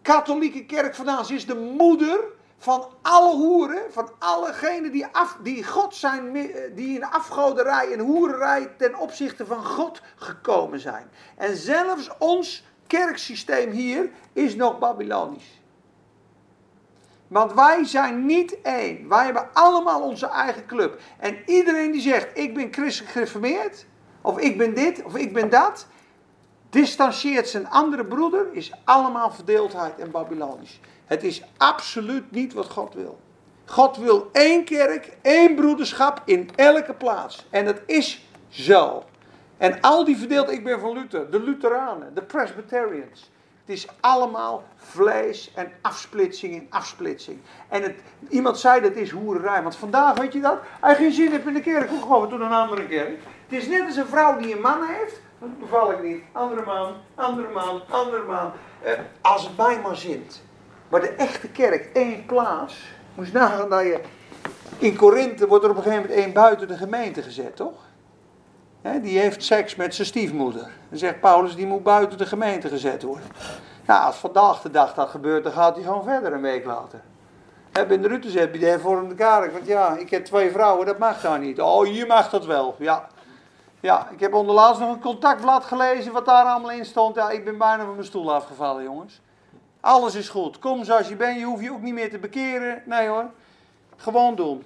katholieke kerk vandaan. Ze is de moeder van alle hoeren, van allegenen die, af, die God zijn, die in afgoderij en hoererij ten opzichte van God gekomen zijn. En zelfs ons kerksysteem hier is nog Babylonisch. Want wij zijn niet één. Wij hebben allemaal onze eigen club. En iedereen die zegt: Ik ben christelijk gereformeerd, of ik ben dit, of ik ben dat, distancieert zijn andere broeder, is allemaal verdeeldheid en Babylonisch. Het is absoluut niet wat God wil. God wil één kerk, één broederschap in elke plaats. En dat is zo. En al die verdeeld, ik ben van Luther, de Lutheranen, de Presbyterians. Het is allemaal vlees en afsplitsing in afsplitsing. En het, iemand zei dat is hoererij. Want vandaag, weet je dat? Als je geen zin hebt in de kerk, hoe gewoon tot een andere kerk. Het is net als een vrouw die een man heeft. Dat beval ik niet. Andere man, andere man, andere man. Eh, als het mij maar zint. Maar de echte kerk, één plaats. Moest nagaan dat je. In Korinthe wordt er op een gegeven moment één buiten de gemeente gezet, toch? Die heeft seks met zijn stiefmoeder. Dan zegt Paulus, die moet buiten de gemeente gezet worden. Nou, als vandaag de dag dat gebeurt, dan gaat hij gewoon verder een week later. He, de Rutte heb je de hervormde. Want ja, ik heb twee vrouwen, dat mag daar niet. Oh, hier mag dat wel. Ja, ja ik heb onderlaatst nog een contactblad gelezen, wat daar allemaal in stond. Ja, ik ben bijna van mijn stoel afgevallen, jongens. Alles is goed. Kom zoals je bent, je hoeft je ook niet meer te bekeren. Nee hoor, gewoon doen.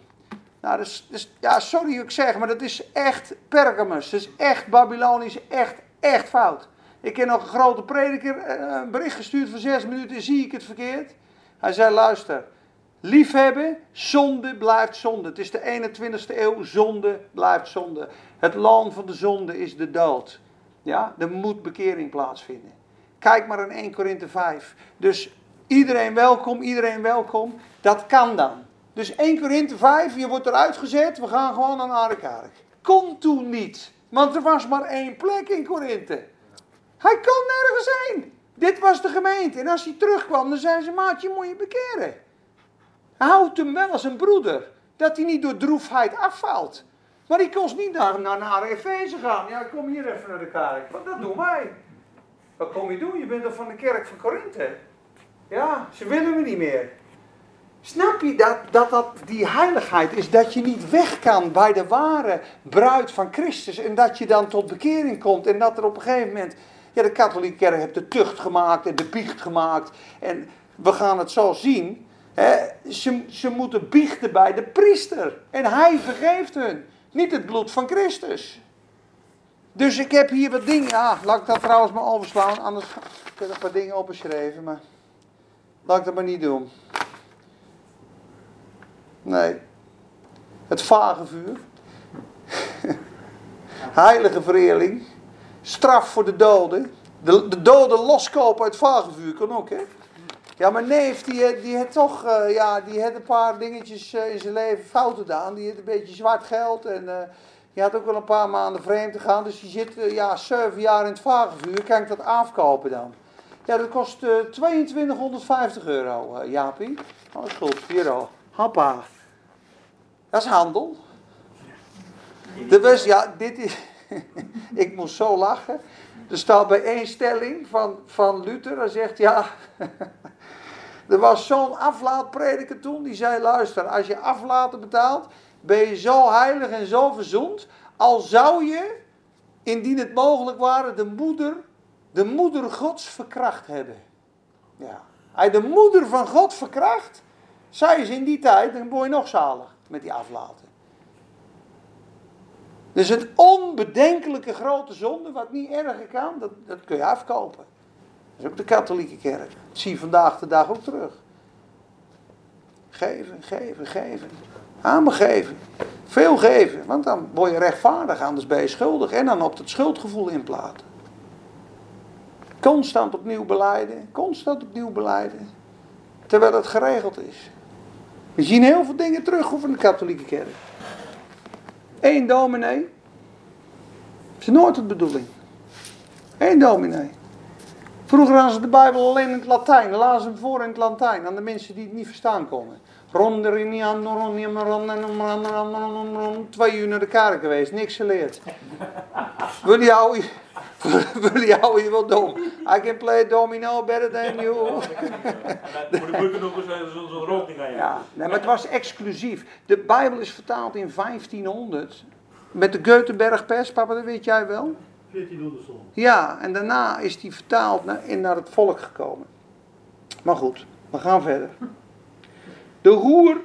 Nou, dus, ja, sorry ik zeg, maar dat is echt Pergamus. Dat is echt Babylonisch, echt, echt fout. Ik heb nog een grote prediker eh, een bericht gestuurd van zes minuten, zie ik het verkeerd? Hij zei, luister, liefhebben, zonde blijft zonde. Het is de 21ste eeuw, zonde blijft zonde. Het loon van de zonde is de dood. Ja, er moet bekering plaatsvinden. Kijk maar in 1 Korinthe 5. Dus iedereen welkom, iedereen welkom. Dat kan dan. Dus 1 Korinthe 5, je wordt eruit gezet, we gaan gewoon naar Arekark. Kom toen niet, want er was maar één plek in Korinthe. Hij kon nergens heen. Dit was de gemeente. En als hij terugkwam, dan zei ze, maatje, moet je bekeren. Houd hem wel als een broeder. Dat hij niet door droefheid afvalt. Maar hij kon niet naar, naar, naar Efeze gaan. Ja, kom hier even naar de kerk. Dat doen wij. Wat kom je doen? Je bent toch van de kerk van Korinthe? Ja, ze willen me niet meer. Snap je dat, dat dat die heiligheid is? Dat je niet weg kan bij de ware bruid van Christus. En dat je dan tot bekering komt. En dat er op een gegeven moment. Ja, de katholieke kerk heeft de tucht gemaakt en de biecht gemaakt. En we gaan het zo zien. Hè, ze, ze moeten biechten bij de priester. En hij vergeeft hun. Niet het bloed van Christus. Dus ik heb hier wat dingen. Ja, laat ik dat trouwens maar overslaan. Anders heb ik een paar dingen opgeschreven. Maar laat ik dat maar niet doen. Nee. Het vage vuur. Heilige vereerling. Straf voor de doden. De, de doden loskopen uit vage vuur kan ook, hè? Ja, maar neef, die, die heeft toch, uh, ja, die heeft een paar dingetjes uh, in zijn leven fout gedaan. Die heeft een beetje zwart geld en uh, die had ook wel een paar maanden vreemd te gaan. Dus die zit, ja, zeven jaar in het vagevuur. Kan ik dat afkopen dan? Ja, dat kost 2250 euro, Jaapie. Oh, dat is goed, hier al. Hoppa. Dat is handel. De was, ja, dit is. ik moest zo lachen. Er staat bij één stelling van, van Luther, hij zegt ja. er was zo'n aflaatprediker toen, die zei: luister, als je aflaten betaalt, ben je zo heilig en zo verzoend. Al zou je, indien het mogelijk ware, de moeder, de moeder Gods verkracht hebben. Ja. Hij de moeder van God verkracht, zei ze in die tijd, dan word je nog zalig met die aflaten. Dus het onbedenkelijke grote zonde, wat niet erger kan, dat, dat kun je afkopen. Dat is ook de katholieke kerk. Dat zie je vandaag de dag ook terug. Geven, geven, geven. Aan geven. Veel geven, want dan word je rechtvaardig, anders ben je schuldig. En dan op het schuldgevoel inplaten. Constant opnieuw beleiden, constant opnieuw beleiden. Terwijl het geregeld is. We zien heel veel dingen terug van de katholieke kerk. Eén dominee. Dat is nooit de bedoeling. Eén dominee. Vroeger hadden ze de Bijbel alleen in het Latijn. Lazen ze hem voor in het Latijn aan de mensen die het niet verstaan konden. Twee uur naar de kerk geweest, niks geleerd. Wil jou, wil jou je wel dom? I can play domino better than you. De bukken nog eens eh, zo'n niet aan je. Ja, nee, maar het was exclusief. De Bijbel is vertaald in 1500 met de Göteborg-pers, papa, dat weet jij wel. 1400 zon. Ja, en daarna is die vertaald naar, in naar het volk gekomen. Maar goed, we gaan verder. De hoer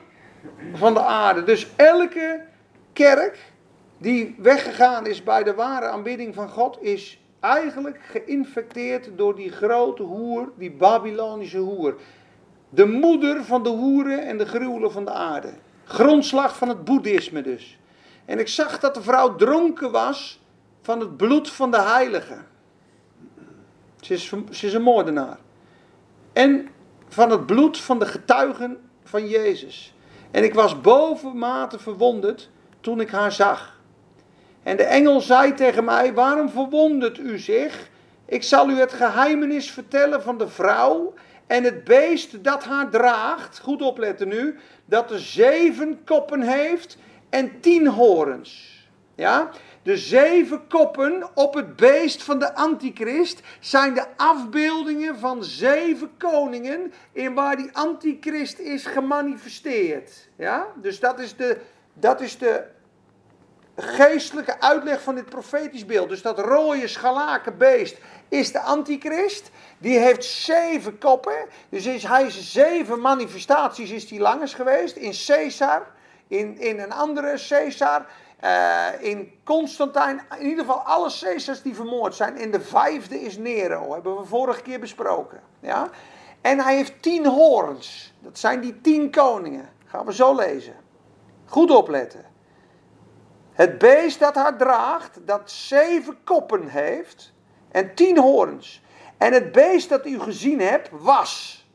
van de aarde. Dus elke kerk die weggegaan is bij de ware aanbidding van God, is eigenlijk geïnfecteerd door die grote hoer, die Babylonische hoer. De moeder van de hoeren en de gruwelen van de aarde. Grondslag van het boeddhisme dus. En ik zag dat de vrouw dronken was van het bloed van de heiligen. Ze is, ze is een moordenaar. En van het bloed van de getuigen van Jezus. En ik was bovenmate verwonderd toen ik haar zag. En de engel zei tegen mij: Waarom verwondert u zich? Ik zal u het geheimenis vertellen van de vrouw en het beest dat haar draagt. Goed opletten nu: dat er zeven koppen heeft en tien horens. Ja? De zeven koppen op het beest van de antichrist zijn de afbeeldingen van zeven koningen in waar die antichrist is gemanifesteerd. Ja? Dus dat is, de, dat is de geestelijke uitleg van dit profetisch beeld. Dus dat rode schalake beest is de antichrist. Die heeft zeven koppen. Dus is, hij zeven manifestaties is die langs geweest. In Caesar, in, in een andere Caesar, eh, in Constantijn, in ieder geval alle Caesars die vermoord zijn. En de vijfde is Nero, hebben we vorige keer besproken. Ja? En hij heeft tien horens. Dat zijn die tien koningen. Gaan we zo lezen. Goed opletten. Het beest dat haar draagt, dat zeven koppen heeft en tien horens. En het beest dat u gezien hebt, was.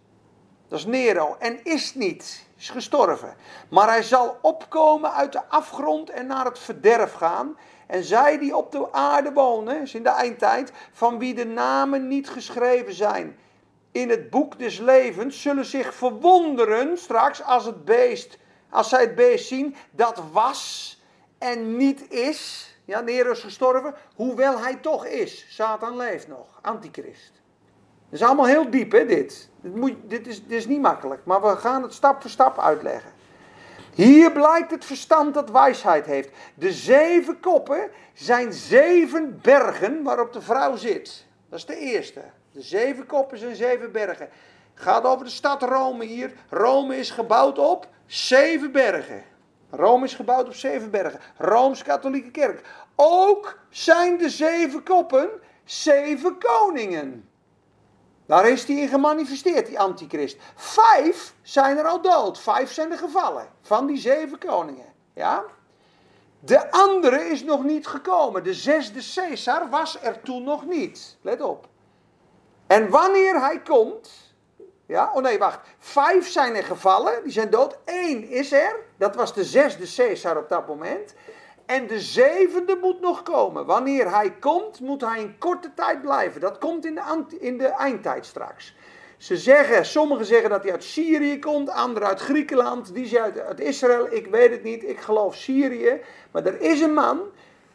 Dat is Nero. En is niet. Is gestorven. Maar hij zal opkomen uit de afgrond en naar het verderf gaan. En zij die op de aarde wonen, is in de eindtijd, van wie de namen niet geschreven zijn in het boek des levens, zullen zich verwonderen straks als het beest, als zij het beest zien, dat was en niet is. Ja, Nero is gestorven, hoewel hij toch is. Satan leeft nog, antichrist. Dat is allemaal heel diep, hè, dit. Dit, moet, dit, is, dit is niet makkelijk, maar we gaan het stap voor stap uitleggen. Hier blijkt het verstand dat wijsheid heeft. De zeven koppen zijn zeven bergen waarop de vrouw zit. Dat is de eerste. De zeven koppen zijn zeven bergen. Gaat over de stad Rome hier. Rome is gebouwd op zeven bergen. Rome is gebouwd op zeven bergen. Rooms-Katholieke Kerk. Ook zijn de zeven koppen zeven koningen. Daar is hij in gemanifesteerd, die antichrist. Vijf zijn er al dood. Vijf zijn er gevallen van die zeven koningen. Ja? De andere is nog niet gekomen. De zesde Caesar was er toen nog niet. Let op. En wanneer hij komt. Ja, oh nee, wacht. Vijf zijn er gevallen, die zijn dood. Eén is er. Dat was de zesde Caesar op dat moment. En de zevende moet nog komen. Wanneer hij komt, moet hij een korte tijd blijven. Dat komt in de, in de eindtijd straks. Ze zeggen, sommigen zeggen dat hij uit Syrië komt, anderen uit Griekenland, die zijn uit, Israël. Ik weet het niet, ik geloof Syrië. Maar er is een man,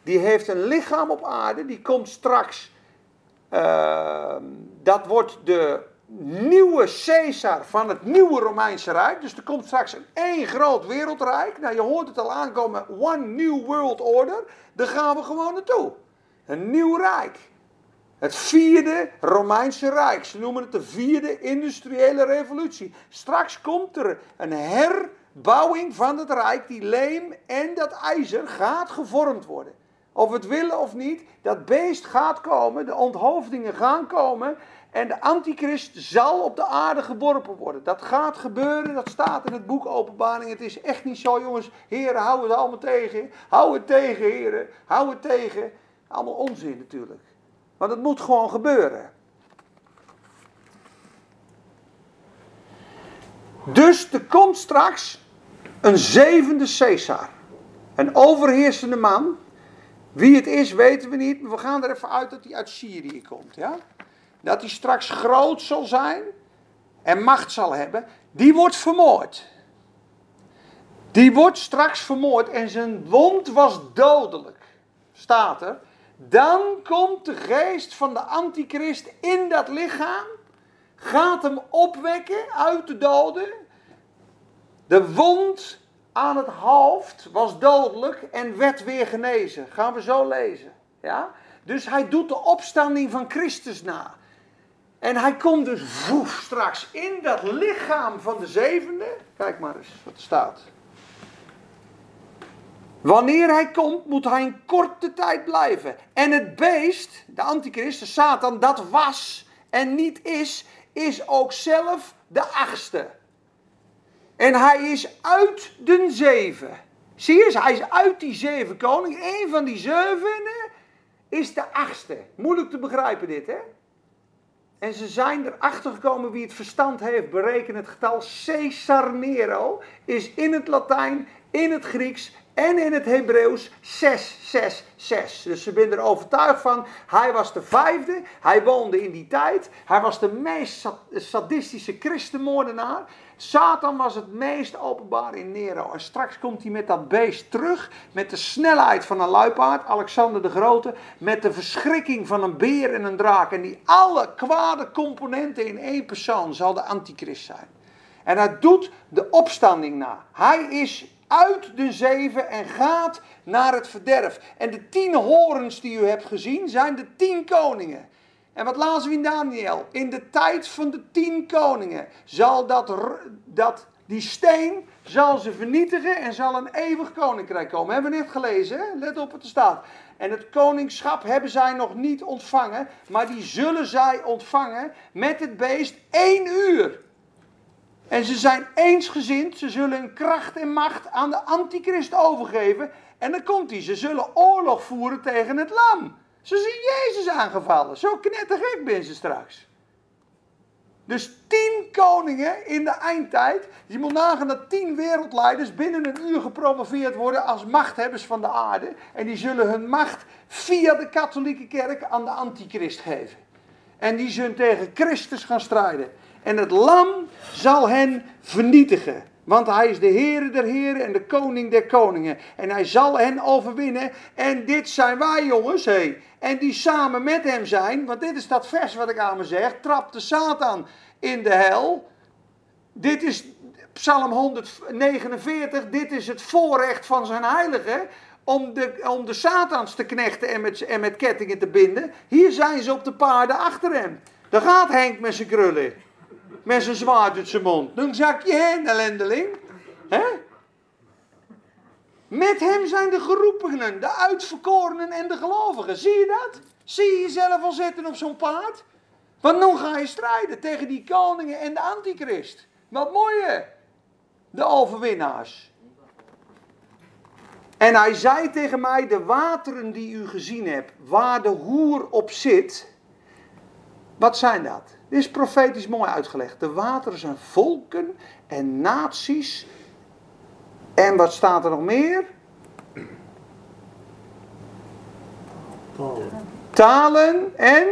die heeft een lichaam op aarde, die komt straks. Uh, dat wordt de nieuwe Caesar van het nieuwe Romeinse Rijk. Dus er komt straks een één groot wereldrijk. Nou, je hoort het al aankomen, One New World Order. Daar gaan we gewoon naartoe. Een nieuw rijk. Het vierde Romeinse Rijk. Ze noemen het de vierde industriële revolutie. Straks komt er een herbouwing van het rijk. Die leem en dat ijzer gaat gevormd worden. Of het willen of niet, dat beest gaat komen, de onthoofdingen gaan komen. En de antichrist zal op de aarde geworpen worden. Dat gaat gebeuren, dat staat in het boek Openbaring. Het is echt niet zo, jongens. Heren, hou het allemaal tegen. Hou het tegen, heren. Hou het tegen. Allemaal onzin natuurlijk. Maar dat moet gewoon gebeuren. Dus er komt straks een zevende Caesar. Een overheersende man. Wie het is, weten we niet. Maar we gaan er even uit dat hij uit Syrië komt. Ja? dat hij straks groot zal zijn en macht zal hebben, die wordt vermoord. Die wordt straks vermoord en zijn wond was dodelijk. Staat er. Dan komt de geest van de antichrist in dat lichaam, gaat hem opwekken uit de doden. De wond aan het hoofd was dodelijk en werd weer genezen. Gaan we zo lezen. Ja? Dus hij doet de opstanding van Christus na. En hij komt dus voef straks in dat lichaam van de zevende. Kijk maar eens wat er staat. Wanneer hij komt, moet hij een korte tijd blijven. En het beest, de antichrist, de Satan, dat was en niet is, is ook zelf de achtste. En hij is uit de zeven. Zie je, hij is uit die zeven koningen. Een van die zeven is de achtste. Moeilijk te begrijpen dit, hè? En ze zijn erachter gekomen, wie het verstand heeft, bereken het getal Caesar Nero is in het Latijn, in het Grieks en in het Hebreeuws 666. Dus ze zijn er overtuigd van, hij was de vijfde, hij woonde in die tijd, hij was de meest sadistische christenmoordenaar. Satan was het meest openbaar in Nero. En straks komt hij met dat beest terug, met de snelheid van een luipaard, Alexander de Grote, met de verschrikking van een beer en een draak. En die alle kwade componenten in één persoon zal de antichrist zijn. En hij doet de opstanding na. Hij is uit de zeven en gaat naar het verderf. En de tien horens die u hebt gezien zijn de tien koningen. En wat lazen we in Daniel? In de tijd van de tien koningen zal dat, dat, die steen zal ze vernietigen en zal een eeuwig koninkrijk komen. Hebben we net gelezen, let op wat er staat. En het koningschap hebben zij nog niet ontvangen, maar die zullen zij ontvangen met het beest één uur. En ze zijn eensgezind, ze zullen hun kracht en macht aan de antichrist overgeven. En dan komt hij, ze zullen oorlog voeren tegen het lam. Ze zien Jezus aangevallen. Zo knettergek ben ze straks. Dus tien koningen in de eindtijd. Je moet nagaan dat tien wereldleiders binnen een uur gepromoveerd worden als machthebbers van de aarde. En die zullen hun macht via de katholieke kerk aan de antichrist geven. En die zullen tegen Christus gaan strijden. En het lam zal hen vernietigen. Want hij is de Heer der Heren en de Koning der Koningen. En hij zal hen overwinnen. En dit zijn wij, jongens. Hey. En die samen met hem zijn. Want dit is dat vers wat ik aan me zeg. Trapte Satan in de hel. Dit is Psalm 149. Dit is het voorrecht van zijn heilige. Om de, om de Satans te knechten en met, en met kettingen te binden. Hier zijn ze op de paarden achter hem. Daar gaat Henk met zijn krullen met zijn zwaard uit zijn mond. Dan zak je heen, ellendeling. Met hem zijn de geroepenen, de uitverkorenen en de gelovigen. Zie je dat? Zie je jezelf al zitten op zo'n paard? Want dan ga je strijden tegen die koningen en de antichrist. Wat mooi hè? De overwinnaars. En hij zei tegen mij, de wateren die u gezien hebt, waar de hoer op zit, wat zijn dat? Dit is profetisch mooi uitgelegd. De wateren zijn volken en naties. En wat staat er nog meer? Talen. Talen en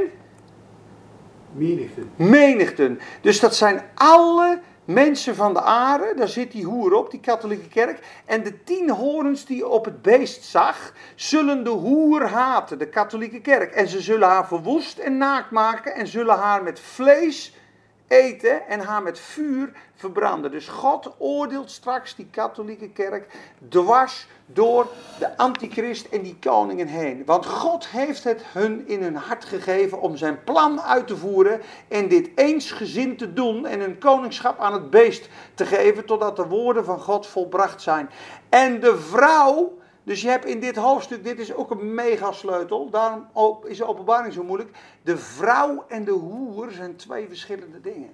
Menigten. menigten. Dus dat zijn alle mensen van de aarde, daar zit die hoer op, die katholieke kerk. En de tien horens die op het beest zag, zullen de hoer haten, de katholieke kerk. En ze zullen haar verwoest en naakt maken en zullen haar met vlees eten en haar met vuur verbranden. Dus God oordeelt straks die katholieke kerk dwars door de antichrist en die koningen heen. Want God heeft het hun in hun hart gegeven om zijn plan uit te voeren en dit eensgezind te doen en hun koningschap aan het beest te geven totdat de woorden van God volbracht zijn. En de vrouw dus je hebt in dit hoofdstuk, dit is ook een megasleutel, daarom is de openbaring zo moeilijk. De vrouw en de hoer zijn twee verschillende dingen.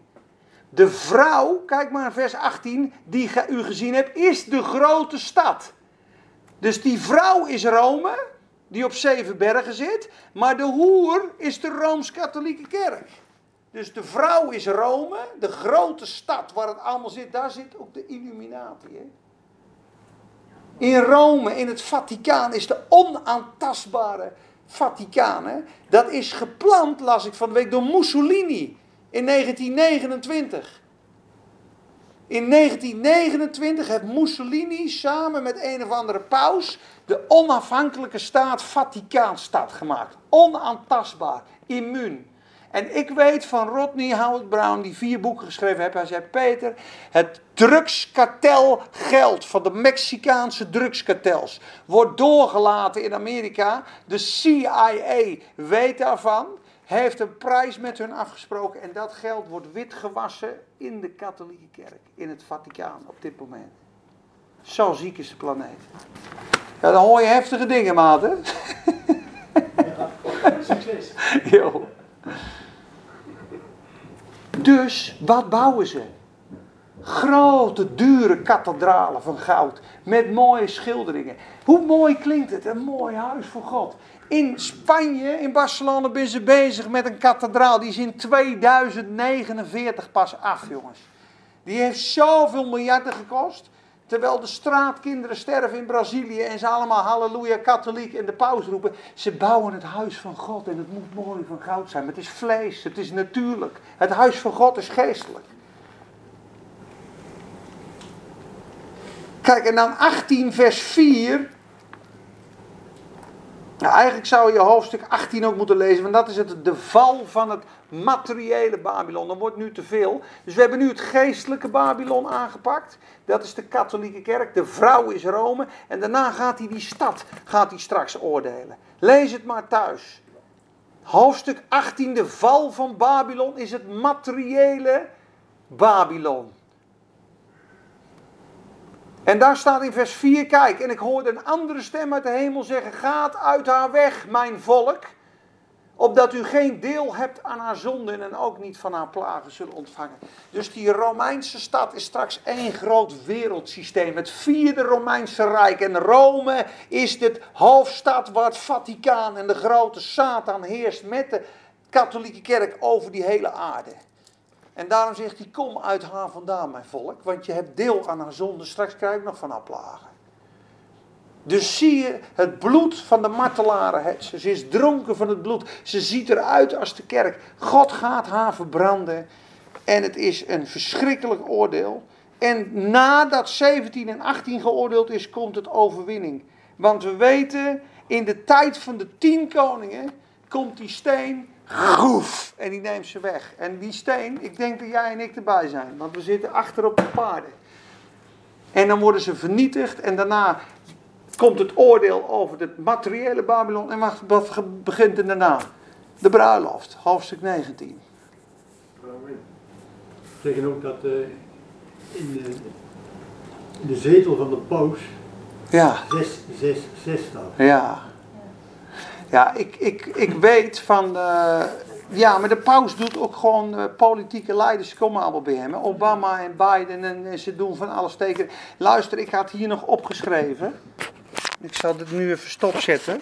De vrouw, kijk maar naar vers 18, die u gezien hebt, is de grote stad. Dus die vrouw is Rome, die op zeven bergen zit, maar de hoer is de Rooms-Katholieke kerk. Dus de vrouw is Rome, de grote stad waar het allemaal zit, daar zit ook de Illuminati. Hè? In Rome, in het Vaticaan, is de onaantastbare Vaticaan, dat is gepland, las ik van de week, door Mussolini in 1929. In 1929 heeft Mussolini samen met een of andere paus de onafhankelijke staat Vaticaanstad gemaakt. Onaantastbaar, immuun. En ik weet van Rodney Howard Brown, die vier boeken geschreven heeft. Hij zei: Peter, het drugskartelgeld van de Mexicaanse drugskartels wordt doorgelaten in Amerika. De CIA weet daarvan, heeft een prijs met hun afgesproken. En dat geld wordt witgewassen in de katholieke kerk, in het Vaticaan op dit moment. Zo ziek is de planeet. Ja, dan hoor je heftige dingen, maat, hè? Succes. Jo. Dus, wat bouwen ze? Grote, dure kathedralen van goud. Met mooie schilderingen. Hoe mooi klinkt het? Een mooi huis voor God. In Spanje, in Barcelona, ben ze bezig met een kathedraal. Die is in 2049 pas af, jongens. Die heeft zoveel miljarden gekost. Terwijl de straatkinderen sterven in Brazilië en ze allemaal halleluja katholiek en de paus roepen. Ze bouwen het huis van God en het moet mooi van goud zijn. Maar het is vlees, het is natuurlijk. Het huis van God is geestelijk. Kijk, en dan 18 vers 4. Nou, eigenlijk zou je hoofdstuk 18 ook moeten lezen, want dat is het, de val van het materiële Babylon. Dat wordt nu te veel. Dus we hebben nu het geestelijke Babylon aangepakt. Dat is de katholieke kerk. De vrouw is Rome. En daarna gaat hij die stad gaat hij straks oordelen. Lees het maar thuis. Hoofdstuk 18, de val van Babylon, is het materiële Babylon. En daar staat in vers 4, kijk, en ik hoorde een andere stem uit de hemel zeggen, gaat uit haar weg, mijn volk, opdat u geen deel hebt aan haar zonden en ook niet van haar plagen zullen ontvangen. Dus die Romeinse stad is straks één groot wereldsysteem, het vierde Romeinse Rijk. En Rome is de hoofdstad waar het Vaticaan en de grote Satan heerst met de katholieke kerk over die hele aarde. En daarom zegt hij, kom uit haar vandaan, mijn volk, want je hebt deel aan haar zonde, straks krijg ik nog van haar plagen. Dus zie je het bloed van de martelaren, ze is dronken van het bloed, ze ziet eruit als de kerk. God gaat haar verbranden en het is een verschrikkelijk oordeel. En nadat 17 en 18 geoordeeld is, komt het overwinning. Want we weten, in de tijd van de tien koningen komt die steen groef. En die neemt ze weg. En die steen, ik denk dat jij en ik erbij zijn. Want we zitten achter op de paarden. En dan worden ze vernietigd. En daarna komt het oordeel over het materiële Babylon. En wat, wat begint er daarna? De bruiloft, hoofdstuk 19. Amen. Zeggen ook dat eh, in, de, in de zetel van de paus Ja, 6, 6, 6 staat. ja. Ja, ik, ik, ik weet van. eh, ja, maar de paus doet ook gewoon eh, politieke leiders komen allemaal bij hem. hè. Obama en Biden en, ze doen van alles tegen. Luister, ik had hier nog opgeschreven. Ik zal dit nu even stopzetten.